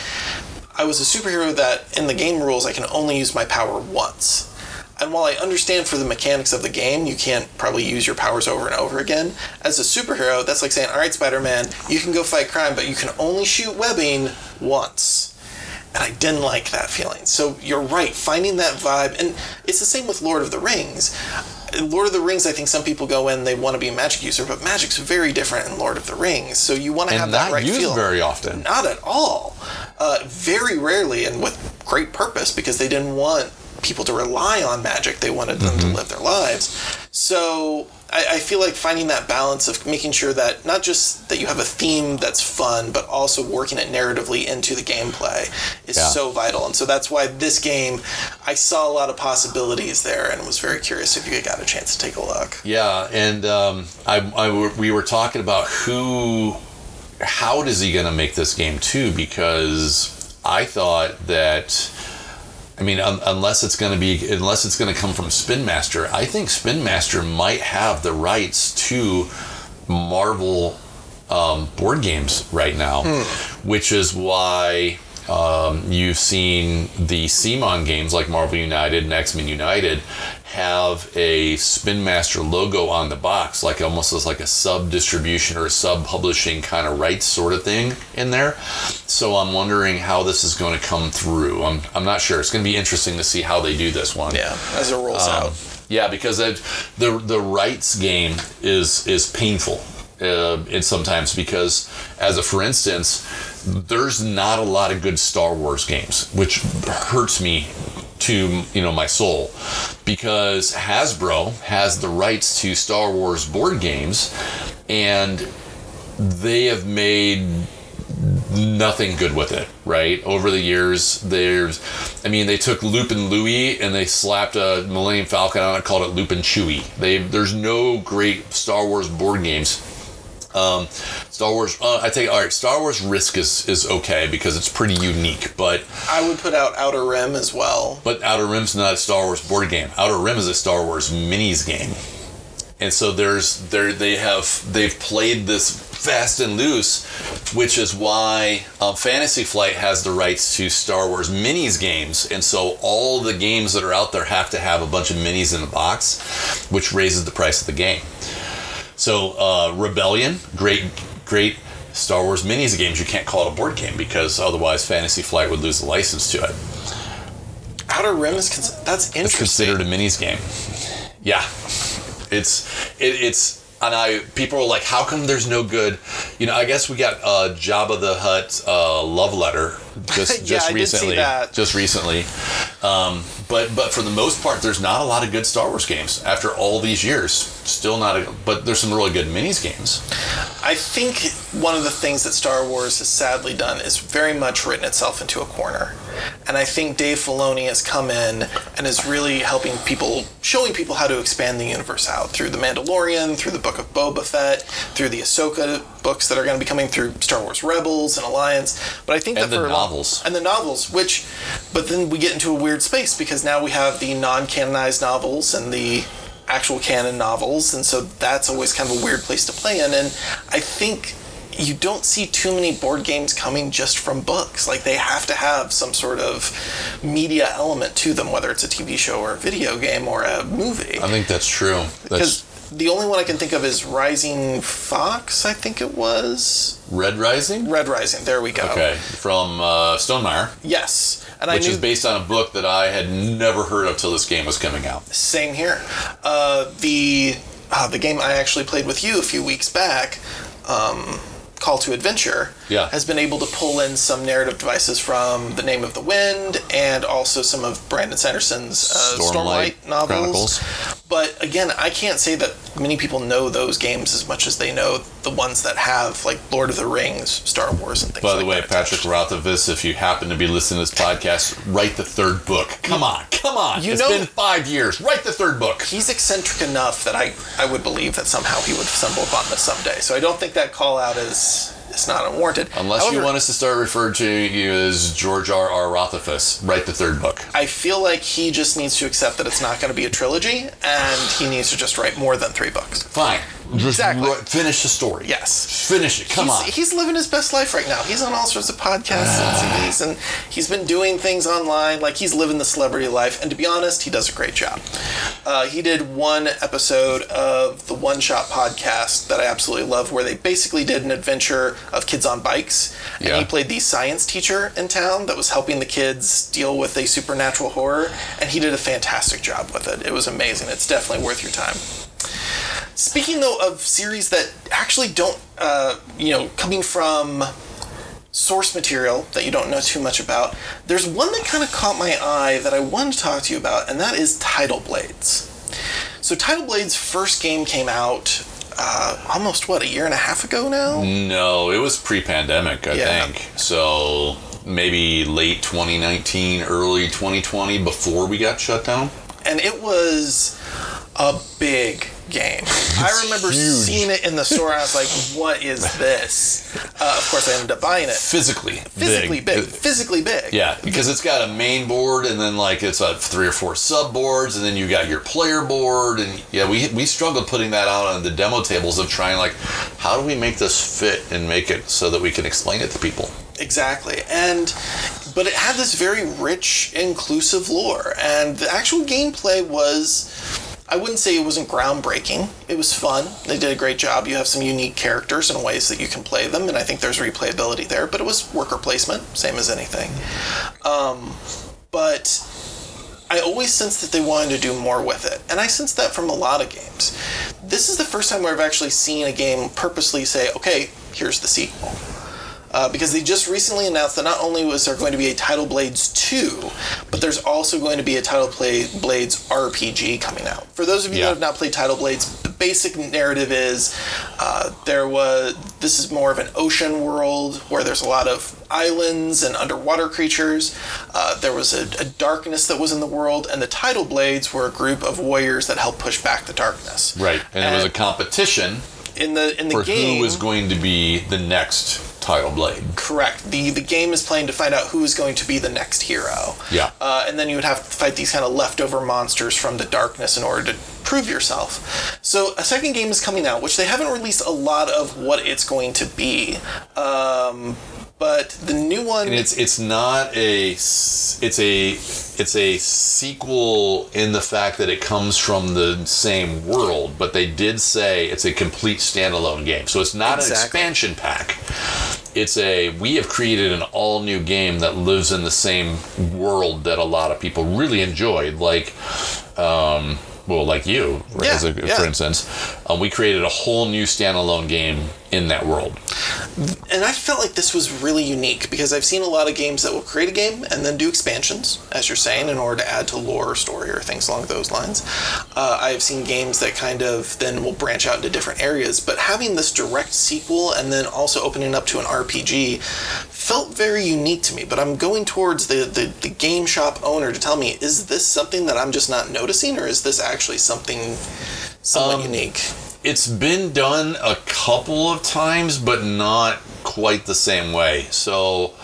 Speaker 1: I was a superhero that, in the game rules, I can only use my power once. And while I understand for the mechanics of the game, you can't probably use your powers over and over again. As a superhero, that's like saying, "All right, Spider-Man, you can go fight crime, but you can only shoot webbing once." and I didn't like that feeling. So you're right, finding that vibe, and it's the same with Lord of the Rings. Lord of the Rings, I think some people go in they want to be a magic user, but magic's very different in Lord of the Rings. So you want to have that
Speaker 2: And
Speaker 1: that
Speaker 2: not used very often.
Speaker 1: Not at all. Uh, very rarely, and with great purpose, because they didn't want people to rely on magic. They wanted them to live their lives. So I, I feel like finding that balance of making sure that not just that you have a theme that's fun, but also working it narratively into the gameplay is
Speaker 2: Yeah.
Speaker 1: so vital. And so that's why this game, I saw a lot of possibilities there, and was very curious if you got a chance to take a look.
Speaker 2: Yeah, and um, I, I, we were talking about who, how is he going to make this game too? Because I thought that, I mean, un, unless it's going to be, unless it's going to come from Spin Master, I think Spin Master might have the rights to Marvel um, board games right now, which is why. Um, you've seen the CMON games like Marvel United and X Men United have a Spin Master logo on the box, like almost as like a sub distribution or sub publishing kind of rights sort of thing in there. So I'm wondering how this is going to come through. I'm, I'm not sure. It's going to be interesting to see how they do this one.
Speaker 1: Yeah, as it rolls
Speaker 2: Um,
Speaker 1: out.
Speaker 2: Yeah, because it, the the rights game is is painful. Uh, and sometimes because, as a for instance, there's not a lot of good Star Wars games, which hurts me to you know my soul, because Hasbro has the rights to Star Wars board games, and they have made nothing good with it, right? Over the years, there's, I mean, they took Loopin' Louie and they slapped a Millennium Falcon on it, called it Loopin' Chewie. They, there's no great Star Wars board games. Um, Star Wars, uh, I take all right, Star Wars Risk is is okay because it's pretty unique, but
Speaker 1: I would put out Outer Rim as well.
Speaker 2: but Outer Rim's not a Star Wars board game. Outer Rim is a Star Wars minis game. And so there's there they have they've played this fast and loose, which is why um, Fantasy Flight has the rights to Star Wars minis games, and so all the games that are out there have to have a bunch of minis in the box, which raises the price of the game. So uh, Rebellion, great great Star Wars minis games. You can't call it a board game because otherwise Fantasy Flight would lose the license to it.
Speaker 1: Outer Rim is cons- that's
Speaker 2: It's
Speaker 1: interesting.
Speaker 2: considered a minis game. Yeah, it's it, it's and I people are like, how come there's no good? You know, I guess we got uh, Jabba the Hutt uh, love letter just
Speaker 1: Yeah,
Speaker 2: just
Speaker 1: I
Speaker 2: recently. Just recently, um, but but for the most part, there's not a lot of good Star Wars games after all these years. Still not, a, but there's some really good minis games.
Speaker 1: I think one of the things that Star Wars has sadly done is very much written itself into a corner. And I think Dave Filoni has come in and is really helping people, showing people how to expand the universe out through The Mandalorian, through the Book of Boba Fett, through the Ahsoka books that are going to be coming through Star Wars Rebels and Alliance. But I think
Speaker 2: And
Speaker 1: that
Speaker 2: the
Speaker 1: for long-
Speaker 2: novels.
Speaker 1: and the novels, which, but then we get into a weird space because now we have the non-canonized novels and the actual canon novels, and so that's always kind of a weird place to play in. And I think you don't see too many board games coming just from books. Like they have to have some sort of media element to them, whether it's a TV show or a video game or a movie.
Speaker 2: I think that's true. That's
Speaker 1: the only one I can think of is Rising Fox. I think it was
Speaker 2: Red Rising.
Speaker 1: Red Rising. There we go.
Speaker 2: Okay, from uh, Stonemaier,
Speaker 1: Yes, and I
Speaker 2: which
Speaker 1: knew
Speaker 2: is based on a book that I had never heard of till this game was coming out.
Speaker 1: Same here. Uh, the uh, the game I actually played with you a few weeks back, um, Call to Adventure,
Speaker 2: Yeah.
Speaker 1: has been able to pull in some narrative devices from The Name of the Wind and also some of Brandon Sanderson's uh,
Speaker 2: Stormlight
Speaker 1: Stormlight, novels.
Speaker 2: Chronicles.
Speaker 1: But again, I can't say that many people know those games as much as they know the ones that have like Lord of the Rings, Star Wars, and things.
Speaker 2: By the
Speaker 1: like
Speaker 2: way,
Speaker 1: that
Speaker 2: Patrick. Rothfuss, if you happen to be listening to this podcast, write the third book. Come on, come on.
Speaker 1: You
Speaker 2: It's
Speaker 1: know-
Speaker 2: been five years. Write the third book.
Speaker 1: he's eccentric enough that I, I would believe that somehow he would stumble upon this someday. So I don't think that call out is is not unwarranted.
Speaker 2: Unless you want us to start referring to you as George R. R. Rothfuss, write the third book.
Speaker 1: I feel like he just needs to accept that it's not going to be a trilogy, and he needs to just write more than three books.
Speaker 2: Fine. Just
Speaker 1: Exactly.
Speaker 2: ri- finish the story.
Speaker 1: Yes.
Speaker 2: Finish it. Come
Speaker 1: he's,
Speaker 2: on.
Speaker 1: He's living his best life right now. He's on all sorts of podcasts and CDs, and he's been doing things online. Like he's living the celebrity life. And to be honest, he does a great job. Uh, he did one episode of the One Shot podcast that I absolutely love, where they basically did an adventure of kids on bikes, and
Speaker 2: Yeah.
Speaker 1: he played the science teacher in town that was helping the kids deal with a supernatural horror, and he did a fantastic job with it. It was amazing. It's definitely worth your time. Speaking though of series that actually don't, uh, you know, coming from source material that you don't know too much about. There's one that kind of caught my eye that I wanted to talk to you about, and that is Tidal Blades. So Tidal Blades' first game came out uh, almost what a year and a half ago now.
Speaker 2: No, it was pre-pandemic, I
Speaker 1: Yeah.
Speaker 2: think. So maybe late 2019, early 2020, before we got shut down.
Speaker 1: and it was a big game. I remember
Speaker 2: huge.
Speaker 1: seeing it in the store. I was like, "What is this?" Uh, of course, I ended up buying it.
Speaker 2: Physically,
Speaker 1: Physically big, physically big.
Speaker 2: Yeah, because it's got a main board and then like it's a three or four sub boards and then you got your player board and yeah, we we struggled putting that out on the demo tables of trying like how do we make this fit and make it so that we can explain it to people.
Speaker 1: Exactly. And but it had this very rich, inclusive lore, and the actual gameplay was. I wouldn't say it wasn't groundbreaking. It was fun. They did a great job. You have some unique characters and ways that you can play them, and I think there's replayability there. But it was worker placement, same as anything. Um, but I always sensed that they wanted to do more with it, and I sensed that from a lot of games. This is the first time where I've actually seen a game purposely say, "Okay, here's the sequel." Uh, because they just recently announced that not only was there going to be a Tidal Blades 2, but there's also going to be a Title Play Blades RPG coming out. For those of you
Speaker 2: Yeah.
Speaker 1: that have not played Tidal Blades, the basic narrative is uh, there was this is more of an ocean world where there's a lot of islands and underwater creatures. Uh, there was a, a darkness that was in the world, and the Tidal Blades were a group of warriors that helped push back the darkness.
Speaker 2: Right. And it was a competition
Speaker 1: In the in the
Speaker 2: for
Speaker 1: game,
Speaker 2: who was going to be the next tidal blade.
Speaker 1: Correct. The the game is playing to find out who is going to be the next hero.
Speaker 2: Yeah.
Speaker 1: Uh, and then you would have to fight these kind of leftover monsters from the darkness in order to prove yourself. So a second game is coming out, which they haven't released a lot of what it's going to be. Um, but the new one,
Speaker 2: And it's it's not a it's a it's a sequel in the fact that it comes from the same world, but they did say it's a complete standalone game. So it's not an expansion pack. It's a we have created an all new game that lives in the same world that a lot of people really enjoyed, like um, well, like you,
Speaker 1: Yeah,
Speaker 2: as a,
Speaker 1: yeah.
Speaker 2: for instance, um, we created a whole new standalone game in that world.
Speaker 1: and I felt like this was really unique because I've seen a lot of games that will create a game and then do expansions, as you're saying, in order to add to lore or story or things along those lines. Uh, I've seen games that kind of then will branch out into different areas, but having this direct sequel and then also opening up to an RPG felt very unique to me. But I'm going towards the, the, the game shop owner to tell me, is this something that I'm just not noticing, or is this actually something somewhat
Speaker 2: Um,
Speaker 1: unique?
Speaker 2: It's been done a couple of times, but not quite the same way. So,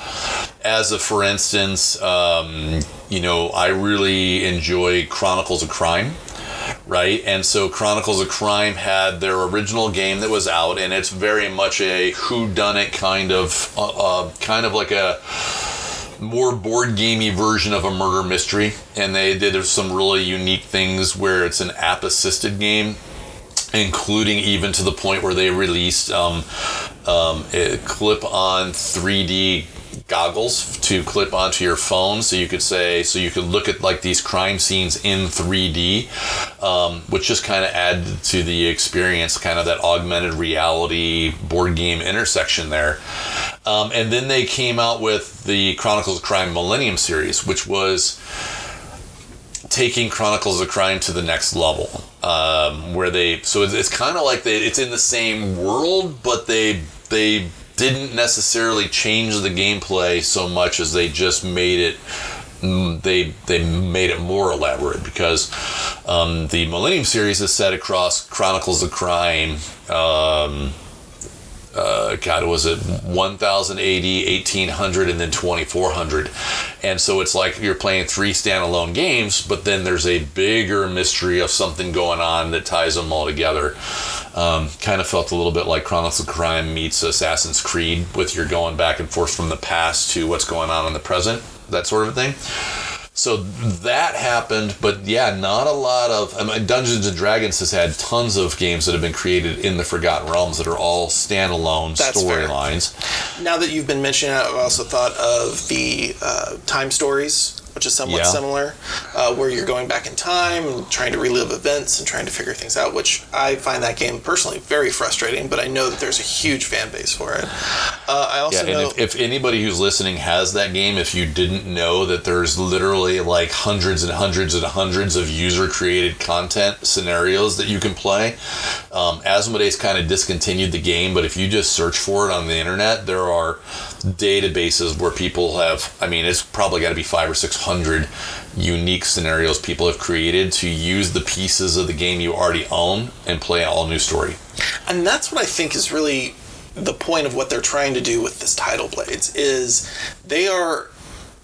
Speaker 2: as a for instance, um, you know, I really enjoy Chronicles of Crime. Right, and so Chronicles of Crime had their original game that was out, and it's very much a whodunit kind of, uh, uh, kind of like a more board gamey version of a murder mystery. And they did some really unique things where it's an app assisted game including even to the point where they released um, um, clip on 3D goggles to clip onto your phone. So you could say so you could look at like these crime scenes in 3D um, which just kind of added to the experience kind of that augmented reality board game intersection there. Um, and then they came out with the Chronicles of Crime Millennium series which was taking Chronicles of Crime to the next level, um, where they so it's, it's kind of like they it's in the same world, but they they didn't necessarily change the gameplay so much as they just made it. mm, They they made it more elaborate because um, the Millennium series is set across Chronicles of Crime. Um, uh, God, was it 1080, 1800, and then 2400? And so it's like you're playing three standalone games, but then there's a bigger mystery of something going on that ties them all together. Um, kind of felt a little bit like Chronicles of Crime meets Assassin's Creed, with your going back and forth from the past to what's going on in the present, that sort of thing. So that happened, but yeah, not a lot of. I mean, Dungeons and Dragons has had tons of games that have been created in the Forgotten Realms that are all standalone storylines.
Speaker 1: Now that you've been mentioning it, I've also thought of the uh, time stories, which is somewhat
Speaker 2: Yeah.
Speaker 1: similar, uh, where you're going back in time and trying to relive events and trying to figure things out, which I find that game personally very frustrating, but I know that there's a huge fan base for it. Uh, I also
Speaker 2: Yeah, and
Speaker 1: know.
Speaker 2: if, if anybody who's listening has that game, if you didn't know that there's literally like hundreds and hundreds and hundreds of user created content scenarios that you can play, um, Asmodee's kind of discontinued the game, but if you just search for it on the internet, there are databases where people have, I mean, it's probably got to be five or six hundred unique scenarios people have created to use the pieces of the game you already own and play an all new story.
Speaker 1: and that's what I think is really the point of what they're trying to do with this tidal blades is they are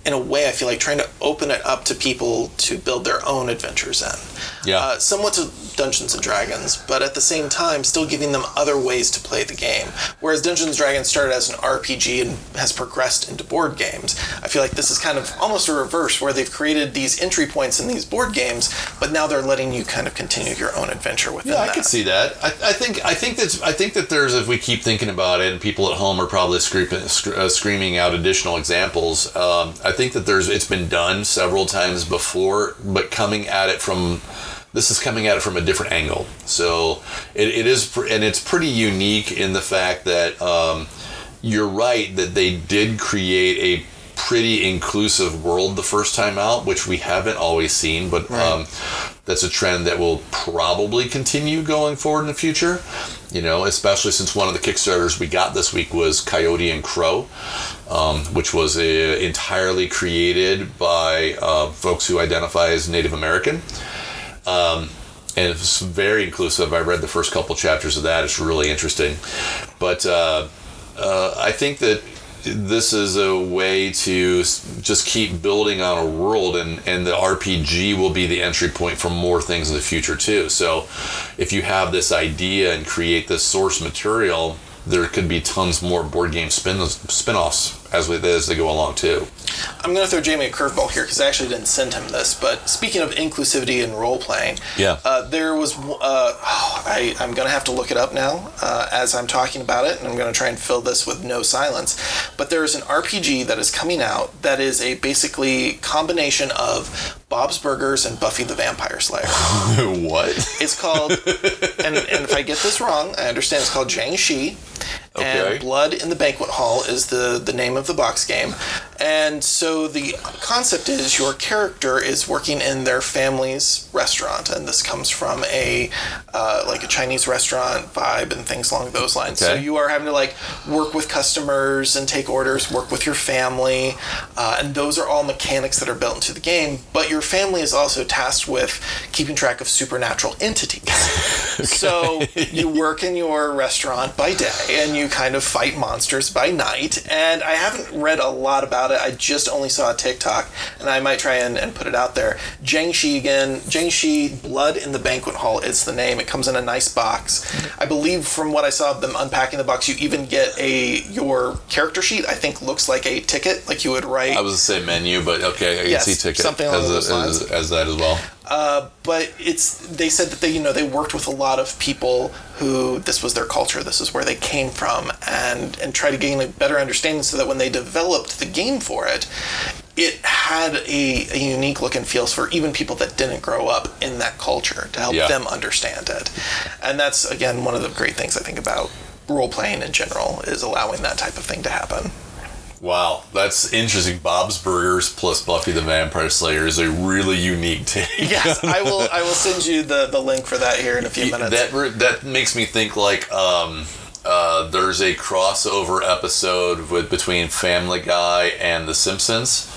Speaker 1: in a way I feel like trying to open it up to people to build their own adventures in.
Speaker 2: Yeah.
Speaker 1: Uh, somewhat to Dungeons and Dragons, but at the same time still giving them other ways to play the game. Whereas Dungeons and Dragons started as an RPG and has progressed into board games. I feel like this is kind of almost a reverse where they've created these entry points in these board games, but now they're letting you kind of continue your own adventure within
Speaker 2: Yeah, I
Speaker 1: that.
Speaker 2: could see that. I, I think I think that's I think that there's if we keep thinking about it, and people at home are probably screaming sc- uh, screaming out additional examples. Um, I think that there's it's been done several times before, but coming at it from this is coming at it from a different angle. So it, it is, and it's pretty unique in the fact that um, you're right that they did create a pretty inclusive world the first time out, which we haven't always seen, but um, that's a trend that will probably continue going forward in the future. You know, especially since one of the Kickstarters we got this week was Coyote and Crow, um, which was uh entirely created by uh, folks who identify as Native American. Um, and it's very inclusive. I read the first couple chapters of that. It's really interesting. But uh, uh, I think that this is a way to just keep building on a world, and, and the RPG will be the entry point for more things in the future, too. So if you have this idea and create this source material, there could be tons more board game spin spin-offs as, we, as they go along, too.
Speaker 1: I'm going to throw Jamie a curveball here because I actually didn't send him this. But speaking of inclusivity and role playing,
Speaker 2: Yeah.
Speaker 1: uh, there was. Uh, oh, I, I'm going to have to look it up now uh, as I'm talking about it, and I'm going to try and fill this with no silence. But there is an RPG that is coming out that is a basically combination of Bob's Burgers and Buffy the Vampire Slayer.
Speaker 2: what?
Speaker 1: It's called, and, and if I get this wrong, I understand it's called Jiangshi.
Speaker 2: Okay.
Speaker 1: And Blood in the Banquet Hall is the, the name of the box game. And so the concept is your character is working in their family's restaurant, and this comes from a uh, like a Chinese restaurant vibe and things along those lines. So you are having to like work with customers and take orders, work with your family, uh, and those are all mechanics that are built into the game. But your family is also tasked with keeping track of supernatural entities. So you work in your restaurant by day and you kind of fight monsters by night. And I haven't read a lot about it. I just only saw a TikTok and I might try and, and put it out there. Jiangshi again, Jiangshi Blood in the Banquet Hall is the name. It comes in a nice box. I believe from what I saw of them unpacking the box, you even get a your character sheet. I think looks like a ticket, like you would write.
Speaker 2: I was to say menu, but okay, I can
Speaker 1: Yes,
Speaker 2: see ticket
Speaker 1: something
Speaker 2: as,
Speaker 1: those
Speaker 2: a-
Speaker 1: lines.
Speaker 2: as, as that as well.
Speaker 1: Uh, but it's they said that they you know they worked with a lot of people who this was their culture this is where they came from and and try to gain a better understanding so that when they developed the game for it it had a, a unique look and feels for even people that didn't grow up in that culture to help
Speaker 2: Yeah.
Speaker 1: them understand it and that's again one of the great things i think about role playing in general is allowing that type of thing to happen
Speaker 2: Wow, that's interesting. Bob's Burgers plus Buffy the Vampire Slayer is a really unique take.
Speaker 1: yes i will i will send you the the link for that here in a few minutes
Speaker 2: That that makes me think like um, uh, there's a crossover episode with between Family Guy and The Simpsons,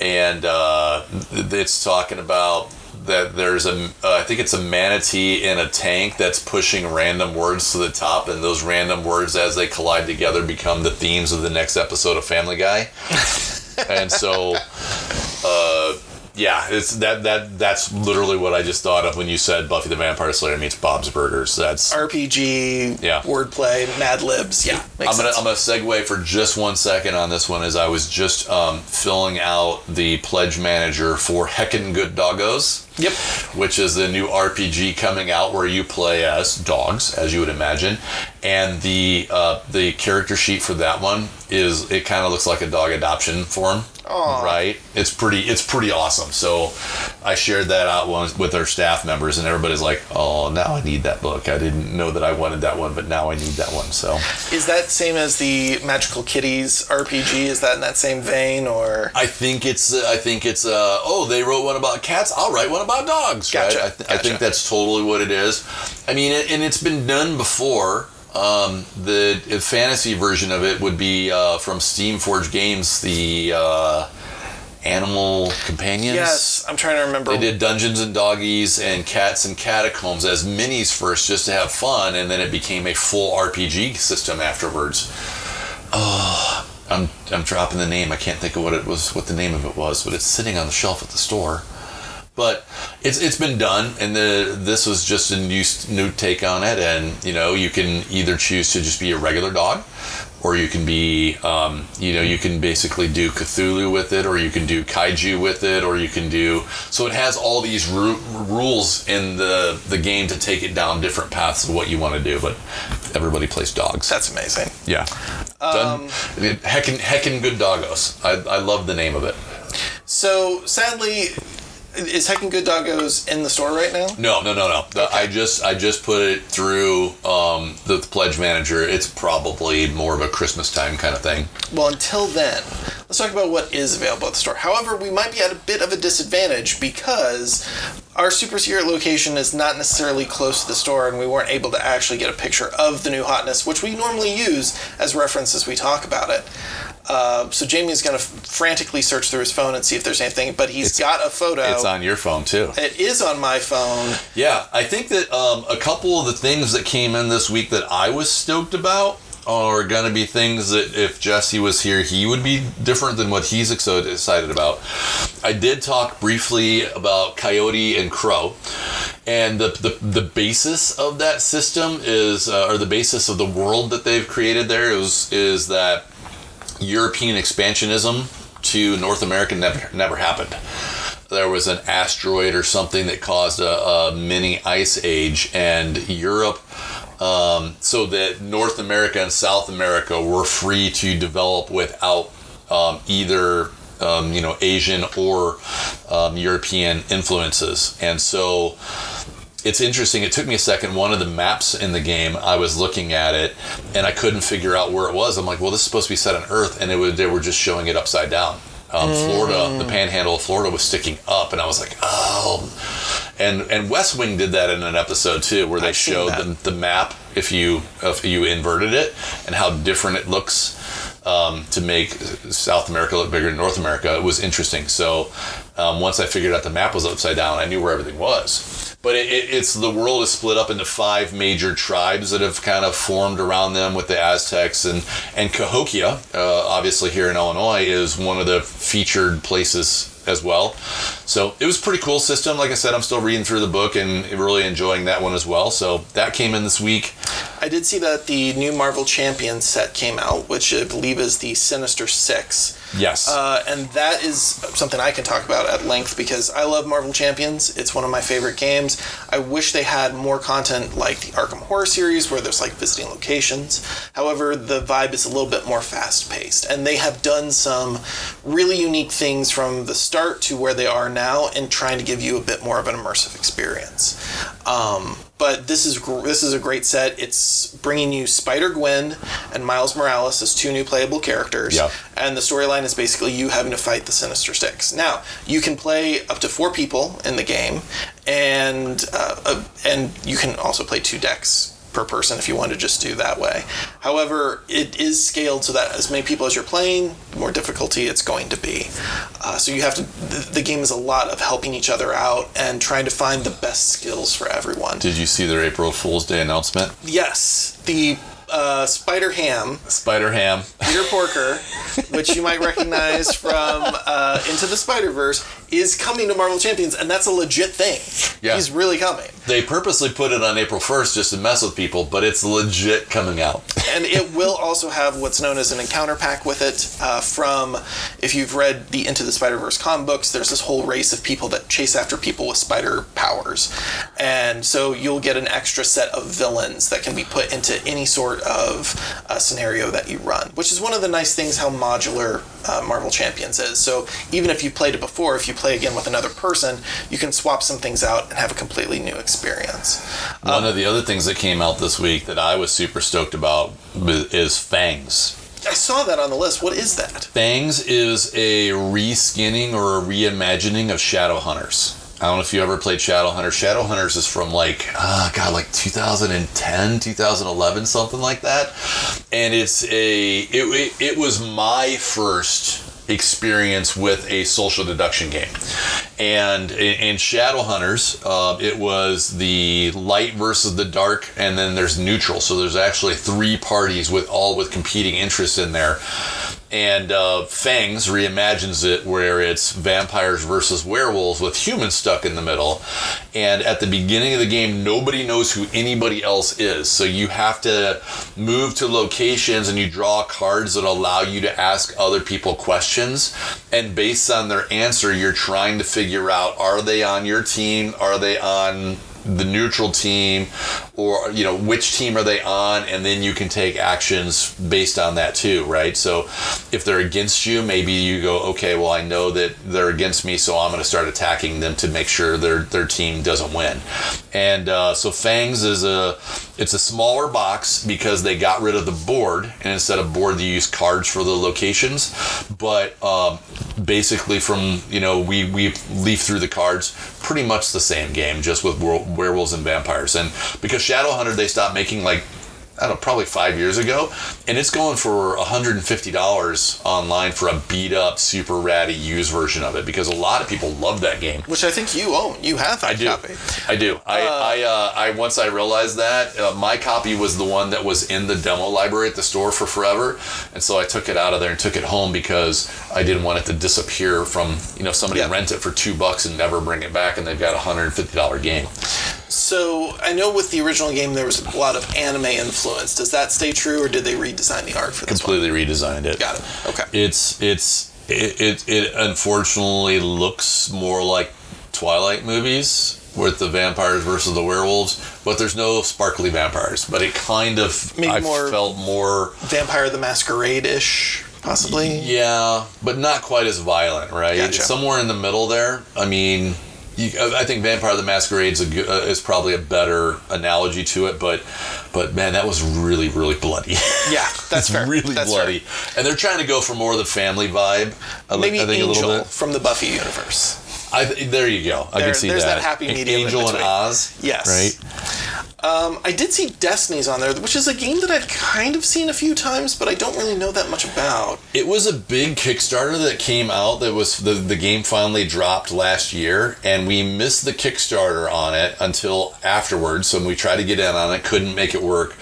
Speaker 2: and uh, it's talking about that there's a uh, I think it's a manatee in a tank that's pushing random words to the top, and those random words as they collide together become the themes of the next episode of Family Guy, and so. Uh, yeah, it's that that that's literally what I just thought of when you said Buffy the Vampire Slayer meets Bob's Burgers. That's
Speaker 1: RPG,
Speaker 2: Yeah.
Speaker 1: wordplay, Mad Libs. Yeah, makes
Speaker 2: I'm gonna
Speaker 1: sense.
Speaker 2: I'm gonna segue for just one second on this one as I was just um, filling out the pledge manager for Heckin' Good Doggos.
Speaker 1: Yep.
Speaker 2: which is the new RPG coming out where you play as dogs, as you would imagine, and the uh, the character sheet for that one is it kind of looks like a dog adoption form,
Speaker 1: Aw.
Speaker 2: right? It's pretty it's pretty awesome. So I shared that out once with our staff members, and everybody's like, "Oh, now I need that book. I didn't know that I wanted that one, but now I need that one." So
Speaker 1: Is that same as the Magical Kitties RPG? Is that in that same vein, or
Speaker 2: I think it's I think it's uh, oh they wrote one about cats. I'll write one about dogs.
Speaker 1: Gotcha,
Speaker 2: Right? I, th- I think that's totally what it is. I mean, it, and it's been done before. Um, the fantasy version of it would be uh, from Steamforge Games, the uh, Animal Companions.
Speaker 1: yes? I'm trying to remember.
Speaker 2: They did Dungeons and Doggies and Cats and Catacombs as minis first, just to have fun, and then it became a full RPG system afterwards. Oh, I'm I'm dropping the name. I can't think of what it was, what the name of it was, but it's sitting on the shelf at the store. But it's it's been done, and the this was just a new new take on it. And you know, you can either choose to just be a regular dog, or you can be, um, you know, you can basically do Cthulhu with it, or you can do Kaiju with it, or you can do. So it has all these ru- rules in the the game to take it down different paths of what you want to do. But everybody plays dogs.
Speaker 1: That's amazing.
Speaker 2: Yeah. Done. Heckin' heckin' good doggos. I, I love the name of it.
Speaker 1: So sadly, is Heckin' Good Doggos in the store right now?
Speaker 2: No, no, no, no. The- I just I just put it through um, the, pledge manager. It's probably more of a Christmas time kind of thing.
Speaker 1: Well, until then, let's talk about what is available at the store. However, we might be at a bit of a disadvantage because our Super Secret location is not necessarily close to the store, and we weren't able to actually get a picture of the new hotness, which we normally use as reference as we talk about it. Uh, so Jamie is going to frantically search through his phone and see if there's anything, but he's got a photo.
Speaker 2: It's on your phone too.
Speaker 1: it is on my phone.
Speaker 2: Yeah, I think that um, a couple of the things that came in this week that I was stoked about are going to be things that if Jesse was here, he would be different than what he's excited about. I did talk briefly about Coyote and Crow, and the the, the basis of that system is, uh, or the basis of the world that they've created there is is that European expansionism to North America never never happened. There was an asteroid or something that caused a, a mini ice age, and Europe, um, so that North America and South America were free to develop without um, either um, you know Asian or um, European influences, and so it's interesting. It took me a second. One of the maps in the game, I was looking at it and I couldn't figure out where it was. I'm like, well, this is supposed to be set on Earth, and it was, they were just showing it upside down. Um, Florida, the Panhandle of Florida was sticking up, and I was like, oh. And and West Wing did that in an episode too, where they
Speaker 1: I've
Speaker 2: showed the, the map if you if you inverted it and how different it looks um, to make South America look bigger than North America. It was interesting. So um, once I figured out the map was upside down, I knew where everything was. But it, it, it's the world is split up into five major tribes that have kind of formed around them with the Aztecs and and Cahokia, uh, obviously here in Illinois, is one of the featured places as well. So it was pretty cool system. Like I said, I'm still reading through the book and really enjoying that one as well. So that came in this week.
Speaker 1: I did see that the new Marvel Champions set came out, which I believe is the Sinister Six.
Speaker 2: Yes.
Speaker 1: Uh, and that is something I can talk about at length because I love Marvel Champions. It's one of my favorite games. I wish they had more content like the Arkham Horror series where there's like visiting locations. However, the vibe is a little bit more fast paced. And they have done some really unique things from the start to where they are now and trying to give you a bit more of an immersive experience. Um, but this is gr- this is a great set. It's bringing you Spider Gwen and Miles Morales as two new playable characters,
Speaker 2: Yeah.
Speaker 1: and the storyline is basically you having to fight the Sinister Six. Now you can play up to four people in the game, and uh, uh, and you can also play two decks per person if you want to just do that way. However, it is scaled so that as many people as you're playing, the more difficulty it's going to be. Uh, so you have to. The, the game is a lot of helping each other out and trying to find the best skills for everyone.
Speaker 2: Did you see their April Fool's Day announcement?
Speaker 1: Yes, the uh, Spider Ham,
Speaker 2: Spider Ham.
Speaker 1: Peter Porker, which you might recognize from uh, Into the Spider Verse, is coming to Marvel Champions, and that's a legit thing.
Speaker 2: Yeah.
Speaker 1: He's really coming.
Speaker 2: They purposely put it on April 1st just to mess with people, but it's legit coming out.
Speaker 1: and it will also have what's known as an encounter pack with it uh, from if you've read the into the spider-verse comic books there's this whole race of people that chase after people with spider powers and so you'll get an extra set of villains that can be put into any sort of a scenario that you run which is one of the nice things how modular uh, marvel champions is so even if you played it before if you play again with another person you can swap some things out and have a completely new experience
Speaker 2: One of the other things that came out this week that I was super stoked about is Fangs.
Speaker 1: i saw that on the list what is that
Speaker 2: Fangs is a reskinning or a reimagining of Shadowhunters. I don't know if you ever played Shadowhunters. Shadowhunters is from like, uh, God, like 2010, 2011, something like that. And it's a, it, it, it was my first experience with a social deduction game. And in, in Shadowhunters, uh, it was the light versus the dark, and then there's neutral. So there's actually three parties with all with competing interests in there and uh, Fangs reimagines it where it's vampires versus werewolves with humans stuck in the middle. And at the beginning of the game, nobody knows who anybody else is. So you have to move to locations and you draw cards that allow you to ask other people questions. And based on their answer, you're trying to figure out are they on your team? Are they on the neutral team or you know which team are they on and then you can take actions based on that too right? So if they're against you maybe you go okay well i know that they're against me so i'm going to start attacking them to make sure their their team doesn't win. And uh, so fangs is a it's a smaller box because they got rid of the board and instead of board they use cards for the locations. But um, basically from you know we we leaf through the cards pretty much the same game just with werewolves and vampires. And because shadowhunter they stopped making like I don't know, probably five years ago, and it's going for $150 online for a beat up, super ratty used version of it because a lot of people love that game.
Speaker 1: which I think you own. You have
Speaker 2: I do.
Speaker 1: copy.
Speaker 2: I do. I, I, uh, I once I realized that uh, my copy was the one that was in the demo library at the store for forever, and so I took it out of there and took it home because I didn't want it to disappear from you know somebody
Speaker 1: Yeah.
Speaker 2: rent it for two bucks and never bring it back, and they've got a hundred and fifty dollar game.
Speaker 1: So I know with the original game there was a lot of anime influence. Does that stay true, or did they redesign the art for this
Speaker 2: Completely redesigned it.
Speaker 1: Got it. Okay.
Speaker 2: It's it's it, it it unfortunately looks more like Twilight movies with the vampires versus the werewolves, but there's no sparkly vampires. But it kind of
Speaker 1: Maybe
Speaker 2: I
Speaker 1: more-
Speaker 2: felt more
Speaker 1: Vampire the Masquerade ish, possibly.
Speaker 2: yeah, but not quite as violent, right?
Speaker 1: Gotcha.
Speaker 2: Somewhere in the middle there. I mean. You, I think Vampire the Masquerade's a, uh, is probably a better analogy to it, but but man, that was really really bloody.
Speaker 1: Yeah, that's fair.
Speaker 2: really
Speaker 1: That's
Speaker 2: bloody.
Speaker 1: fair.
Speaker 2: And they're trying to go for more of the family vibe. I,
Speaker 1: Maybe
Speaker 2: I think a
Speaker 1: Angel
Speaker 2: little bit.
Speaker 1: from the Buffy universe.
Speaker 2: I th- there you go. I
Speaker 1: There-
Speaker 2: can see
Speaker 1: there's
Speaker 2: that.
Speaker 1: that happy
Speaker 2: An
Speaker 1: medium in
Speaker 2: Angel and. Oz.
Speaker 1: Yes.
Speaker 2: Right.
Speaker 1: Um, I did see Destinies on there, which is a game that I've kind of seen a few times, but I don't really know that much about.
Speaker 2: It was a big Kickstarter that came out. That was the the game finally dropped last year, and we missed the Kickstarter on it until afterwards. So we tried to get in on it, couldn't make it work,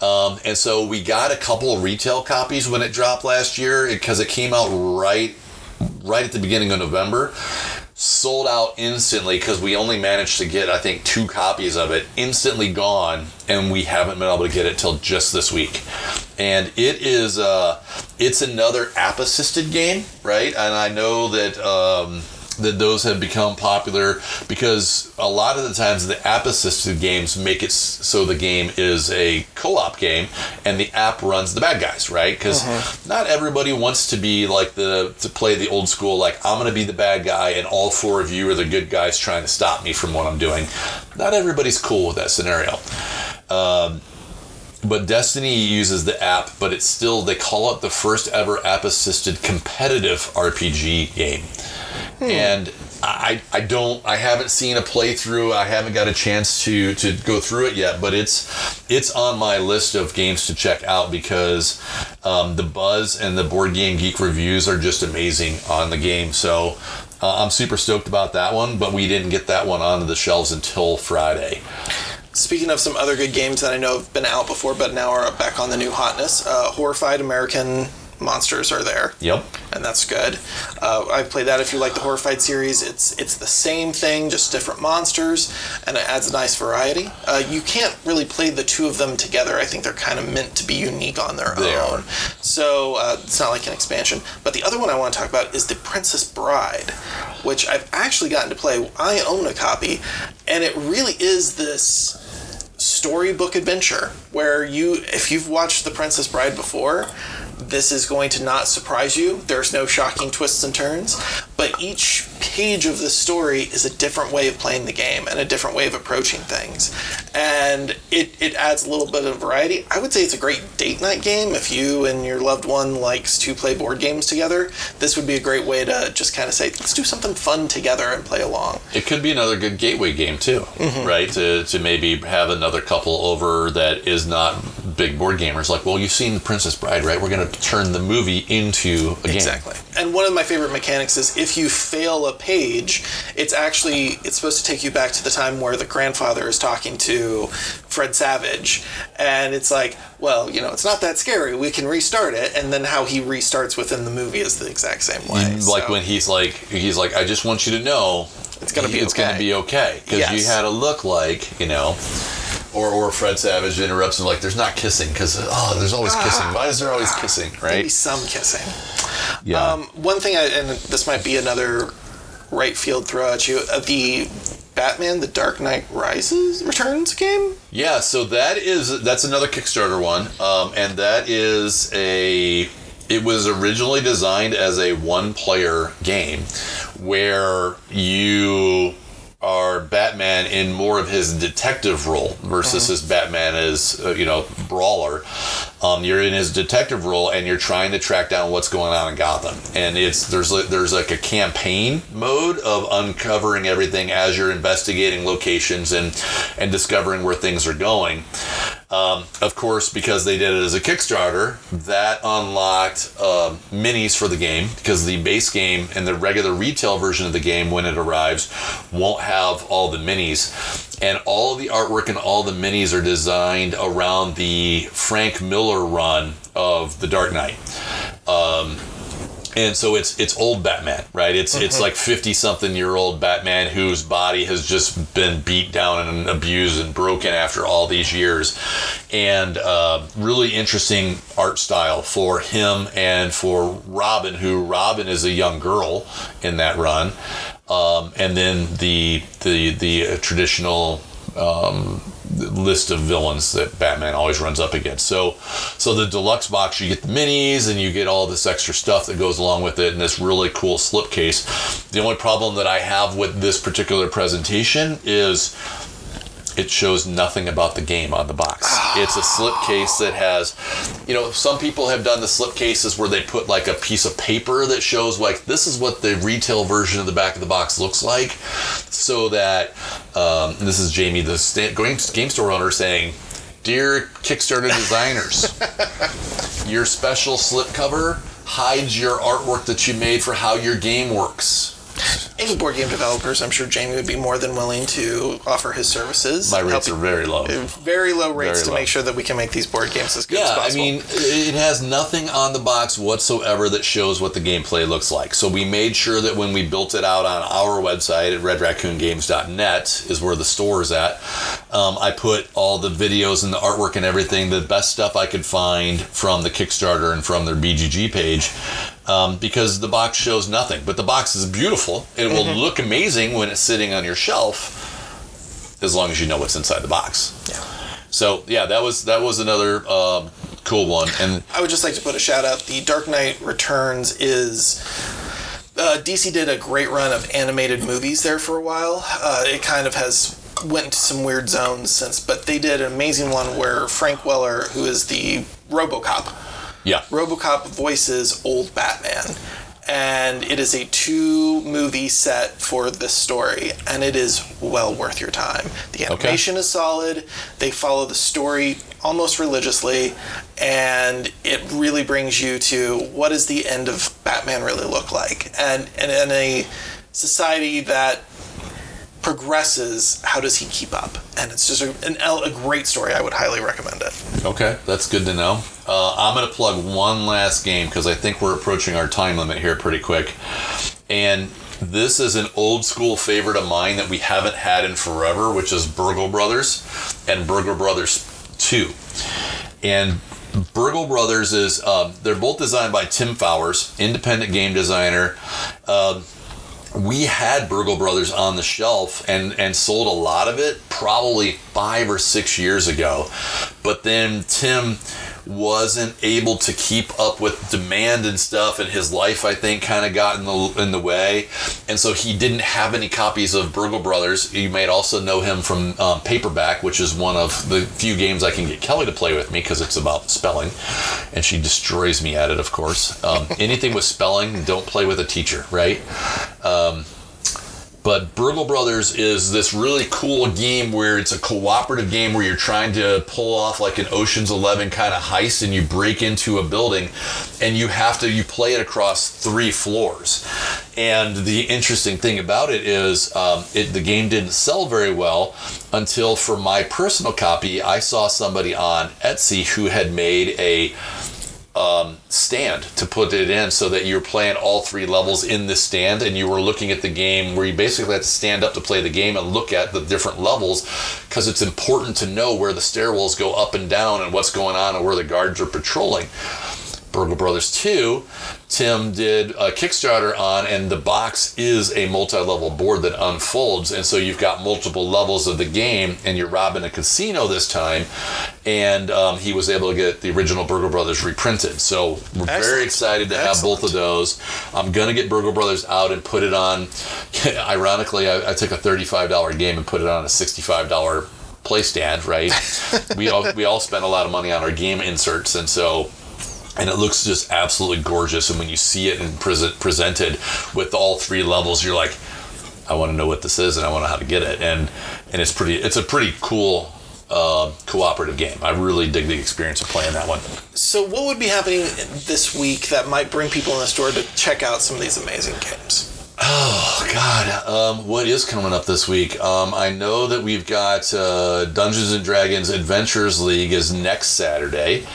Speaker 2: um, and so we got a couple retail copies when it dropped last year because it came out right right at the beginning of November. Sold out instantly because we only managed to get, I think, two copies of it. Instantly gone, and we haven't been able to get it till just this week. And it is, uh, it's another app-assisted game, right? And I know that um, that those have become popular because a lot of the times the app-assisted games make it so the game is a co-op game, and the app runs the bad guys, right? Because not everybody wants to be like the to play the old school like I'm going to be the bad guy and all four of you are the good guys trying to stop me from what I'm doing. Not everybody's cool with that scenario. Um, but Destiny uses the app, but it's still they call it the first ever app assisted competitive RPG game. And I, I don't I haven't seen a playthrough. I haven't got a chance to to go through it yet, but it's it's on my list of games to check out because um, the buzz and the board game geek reviews are just amazing on the game. So uh, I'm super stoked about that one, but we didn't get that one onto the shelves until Friday.
Speaker 1: Speaking of some other good games that I know have been out before, but now are back on the new hotness, uh, Horrified American Monsters are there.
Speaker 2: Yep.
Speaker 1: and that's good. Uh, I played that. If you like the Horrified series, it's it's the same thing, just different monsters, and it adds a nice variety. Uh, you can't really play the two of them together. I think they're kind of meant to be unique on their
Speaker 2: They
Speaker 1: own.
Speaker 2: are.
Speaker 1: So uh, it's not like an expansion. But the other one I want to talk about is the Princess Bride, which I've actually gotten to play. I own a copy, and it really is this storybook adventure where you if you've watched the princess bride before this is going to not surprise you. There's no shocking twists and turns but each page of the story is a different way of playing the game and a different way of approaching things and it, it adds a little bit of variety i would say it's a great date night game if you and your loved one likes to play board games together this would be a great way to just kind of say let's do something fun together and play along
Speaker 2: It could be another good gateway game too,
Speaker 1: Mm-hmm.
Speaker 2: right? To, to maybe have another couple over that is not big board gamers. Like, well, you've seen The Princess Bride, right? We're going to turn the movie into a game.
Speaker 1: Exactly. And one of my favorite mechanics is if you fail a page, it's actually it's supposed to take you back to the time where the grandfather is talking to Fred Savage and it's like, well, you know, it's not that scary. We can restart it and then how he restarts within the movie is the exact same way.
Speaker 2: Like
Speaker 1: So-
Speaker 2: when he's like, he's like, I just want you to know
Speaker 1: It's gonna be
Speaker 2: it's going
Speaker 1: okay."
Speaker 2: to be okay because you had a look like you know. Or, or Fred Savage interrupts and like, there's not kissing because oh, there's always kissing. Why is there always kissing, Right?
Speaker 1: maybe some kissing.
Speaker 2: Yeah.
Speaker 1: Um, one thing, I, and this might be another right field throw at you, uh, the Batman: The Dark Knight Rises Returns game.
Speaker 2: Yeah, so that is that's another Kickstarter one, um, and that is a. It was originally designed as a one-player game, where you are Batman in more of his detective role versus his Batman as uh, you know brawler. Um, you're in his detective role and you're trying to track down what's going on in Gotham. And it's there's like, there's like a campaign mode of uncovering everything as you're investigating locations and and discovering where things are going. Um, of course, because they did it as a Kickstarter, that unlocked uh, minis for the game because the base game and the regular retail version of the game, when it arrives, won't have all the minis. And all the artwork and all the minis are designed around the Frank Miller run of The Dark Knight. Um, and so it's it's old Batman, right? It's it's like fifty something year old Batman whose body has just been beat down and abused and broken after all these years, and uh, really interesting art style for him and for Robin, who Robin is a young girl in that run, um, and then the the the uh, traditional. Um, list of villains that Batman always runs up against. So, so the deluxe box, you get the minis and you get all this extra stuff that goes along with it, and this really cool slipcase. The only problem that I have with this particular presentation is it shows nothing about the game on the box. It's a slipcase that has, you know, some people have done the slipcases where they put like a piece of paper that shows like this is what the retail version of the back of the box looks like, so that um, this is Jamie, the game, game store owner, saying, "Dear Kickstarter designers, your special slipcover hides your artwork that you made for how your game works."
Speaker 1: Any board game developers, I'm sure Jamie would be more than willing to offer his services.
Speaker 2: My rates are very low.
Speaker 1: very low rates
Speaker 2: Very
Speaker 1: to
Speaker 2: low.
Speaker 1: make sure that we can make these board games as good as possible.
Speaker 2: Yeah, I mean, it has nothing on the box whatsoever that shows what the gameplay looks like. So we made sure that when we built it out on our website at redraccoongames.net is where the store is at. Um, I put all the videos and the artwork and everything, the best stuff I could find from the Kickstarter and from their BGG page, um, because the box shows nothing. But the box is beautiful. It will look amazing when it's sitting on your shelf, as long as you know what's inside the box.
Speaker 1: Yeah.
Speaker 2: So yeah, that was that was another um, cool one, and
Speaker 1: I would just like to put a shout out. The Dark Knight Returns is. Uh, DC did a great run of animated movies there for a while. Uh, it kind of has went into some weird zones since, but they did an amazing one where Frank Weller, who is the RoboCop,
Speaker 2: yeah,
Speaker 1: RoboCop voices old Batman, and it is a two movie set for this story, and it is well worth your time. The animation is solid. They follow the story almost religiously, and it really brings you to what does the end of Batman really look like, and and in a society that progresses, how does he keep up? And it's just a, an, a great story. I would highly recommend it.
Speaker 2: Okay, that's good to know. Uh, I'm going to plug one last game because I think we're approaching our time limit here pretty quick. And this is an old school favorite of mine that we haven't had in forever, which is Burgle Brothers and Burgle Brothers 2. And Burgle Brothers is, um, they're both designed by Tim Fowers, independent game designer. Um, we had Burgle Brothers on the shelf and, and sold a lot of it probably five or six years ago. But then Tim wasn't able to keep up with demand and stuff and his life i think kind of got in the in the way. And so he didn't have any copies of burgle brothers. You might also know him from um, paperback which is one of the few games i can get kelly to play with me because it's about spelling and she destroys me at it of course. Um, anything with spelling don't play with a teacher right? Um, but Burgle Brothers is this really cool game where it's a cooperative game where you're trying to pull off like an Ocean's Eleven kind of heist and you break into a building and you have to you play it across three floors. And the interesting thing about it is um, it, the game didn't sell very well until for my personal copy I saw somebody on Etsy who had made a um, stand to put it in so that you're playing all three levels in the stand and you were looking at the game where you basically had to stand up to play the game and look at the different levels because it's important to know where the stairwells go up and down and what's going on and where the guards are patrolling. Burgle Brothers 2, Tim did a Kickstarter on, and the box is a multi level board that unfolds. And so you've got multiple levels of the game, and you're robbing a casino this time. And um, he was able to get the original Burgle Brothers reprinted. So we're Excellent. very excited to have both of those. I'm going to get Burgle Brothers out and put it on. Ironically, I, I took a $35 game and put it on a $65 play stand, right? we all we all spent a lot of money on our game inserts, and so and it looks just absolutely gorgeous. And when you see it and present, presented with all three levels, you're like, I want to know what this is and I want to know how to get it. And and it's pretty. It's a pretty cool uh, cooperative game. I really dig the experience of playing that one.
Speaker 1: So, what would be happening this week that might bring people in the store to check out some of these amazing games?
Speaker 2: Oh God, um, what is coming up this week? Um, I know that we've got uh, Dungeons and Dragons Adventures League is next Saturday,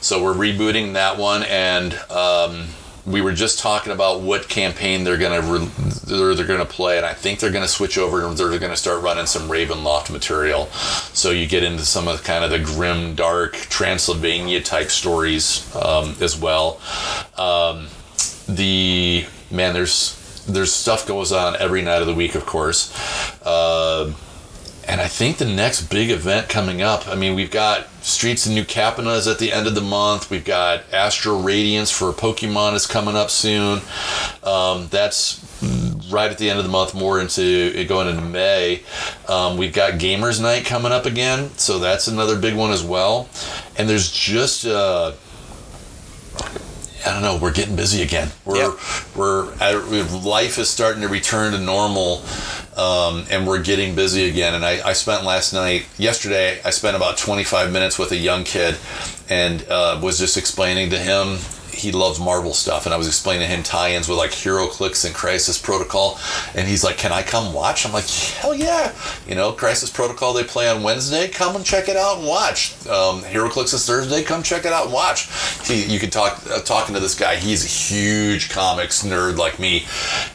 Speaker 2: so we're rebooting that one, and um, we were just talking about what campaign they're gonna re- they're, they're gonna play, and I think they're gonna switch over and they're gonna start running some Ravenloft material, so you get into some of the, kind of the grim, dark Transylvania type stories um, as well. Um, the man, there's there's stuff goes on every night of the week, of course. Uh, and I think the next big event coming up, I mean, we've got Streets of New Capenna at the end of the month. We've got Astral Radiance for Pokemon is coming up soon. Um, that's right at the end of the month, more into going into May. Um, we've got Gamers Night coming up again, so that's another big one as well. And there's just uh, I don't know. We're getting busy again. We're yep. we're at, life is starting to return to normal, um, and we're getting busy again. And I, I spent last night, yesterday, I spent about 25 minutes with a young kid, and uh, was just explaining to him he loves Marvel stuff, and I was explaining to him tie-ins with like HeroClix and Crisis Protocol, and he's like, "Can I come watch?" I'm like, "Hell yeah!" You know, Crisis Protocol they play on Wednesday. Come and check it out and watch. Um, HeroClix is Thursday. Come check it out and watch. He, you can talk uh, talking to this guy. He's a huge comics nerd like me,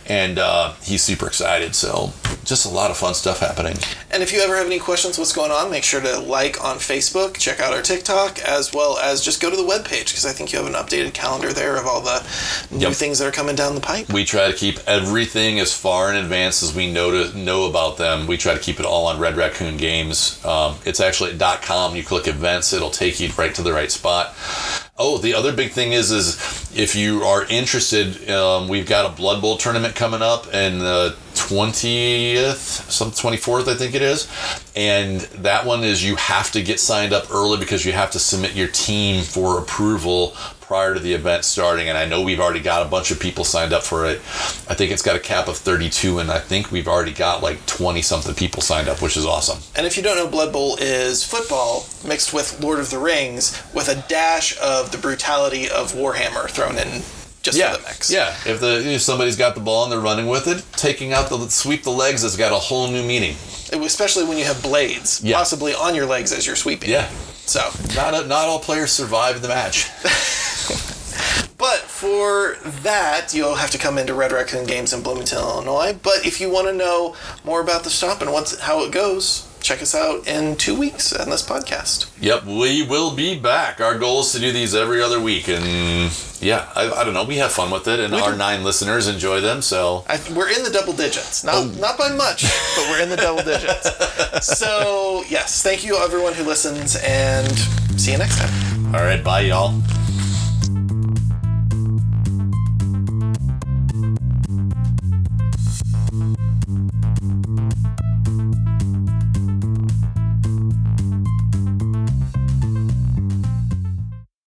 Speaker 2: and uh, he's super excited. So just a lot of fun stuff happening.
Speaker 1: And if you ever have any questions, what's going on? Make sure to like on Facebook, check out our TikTok, as well as just go to the webpage because I think you have an updated calendar there of all the new yep. things that are coming down the pipe.
Speaker 2: We try to keep everything as far in advance as we know to know about them. We try to keep it all on Red Raccoon Games. Um, it's actually at .com. You click events, it'll take you right to the right spot. Oh, the other big thing is is if you are interested, um, we've got a Blood Bowl tournament coming up in the twentieth, some twenty fourth, I think it is, and that one is you have to get signed up early because you have to submit your team for approval prior to the event starting. And I know we've already got a bunch of people signed up for it. I think it's got a cap of 32, and I think we've already got like 20 something people signed up, which is awesome.
Speaker 1: And if you don't know, Blood Bowl is football mixed with Lord of the Rings with a dash of the brutality of Warhammer thrown in just
Speaker 2: yeah,
Speaker 1: for the mix.
Speaker 2: yeah. If the if somebody's got the ball and they're running with it, taking out the sweep the legs has got a whole new meaning.
Speaker 1: Especially when you have blades
Speaker 2: Yeah.
Speaker 1: possibly on your legs as you're sweeping.
Speaker 2: Yeah,
Speaker 1: So,
Speaker 2: not a, not all players survive the match.
Speaker 1: but for that, you'll have to come into Red Raccoon Games in Bloomington, Illinois. But if you want to know more about the shop and what's how it goes, check us out in two weeks on this podcast.
Speaker 2: Yep, we will be back. Our goal is to do these every other week, and yeah, I, I don't know. We have fun with it, and
Speaker 1: We
Speaker 2: our
Speaker 1: do.
Speaker 2: nine listeners enjoy them. So
Speaker 1: I, we're in the double digits, not oh. not by much, but we're in the double digits. So yes, thank you everyone who listens, and see you next time.
Speaker 2: all right, bye, y'all.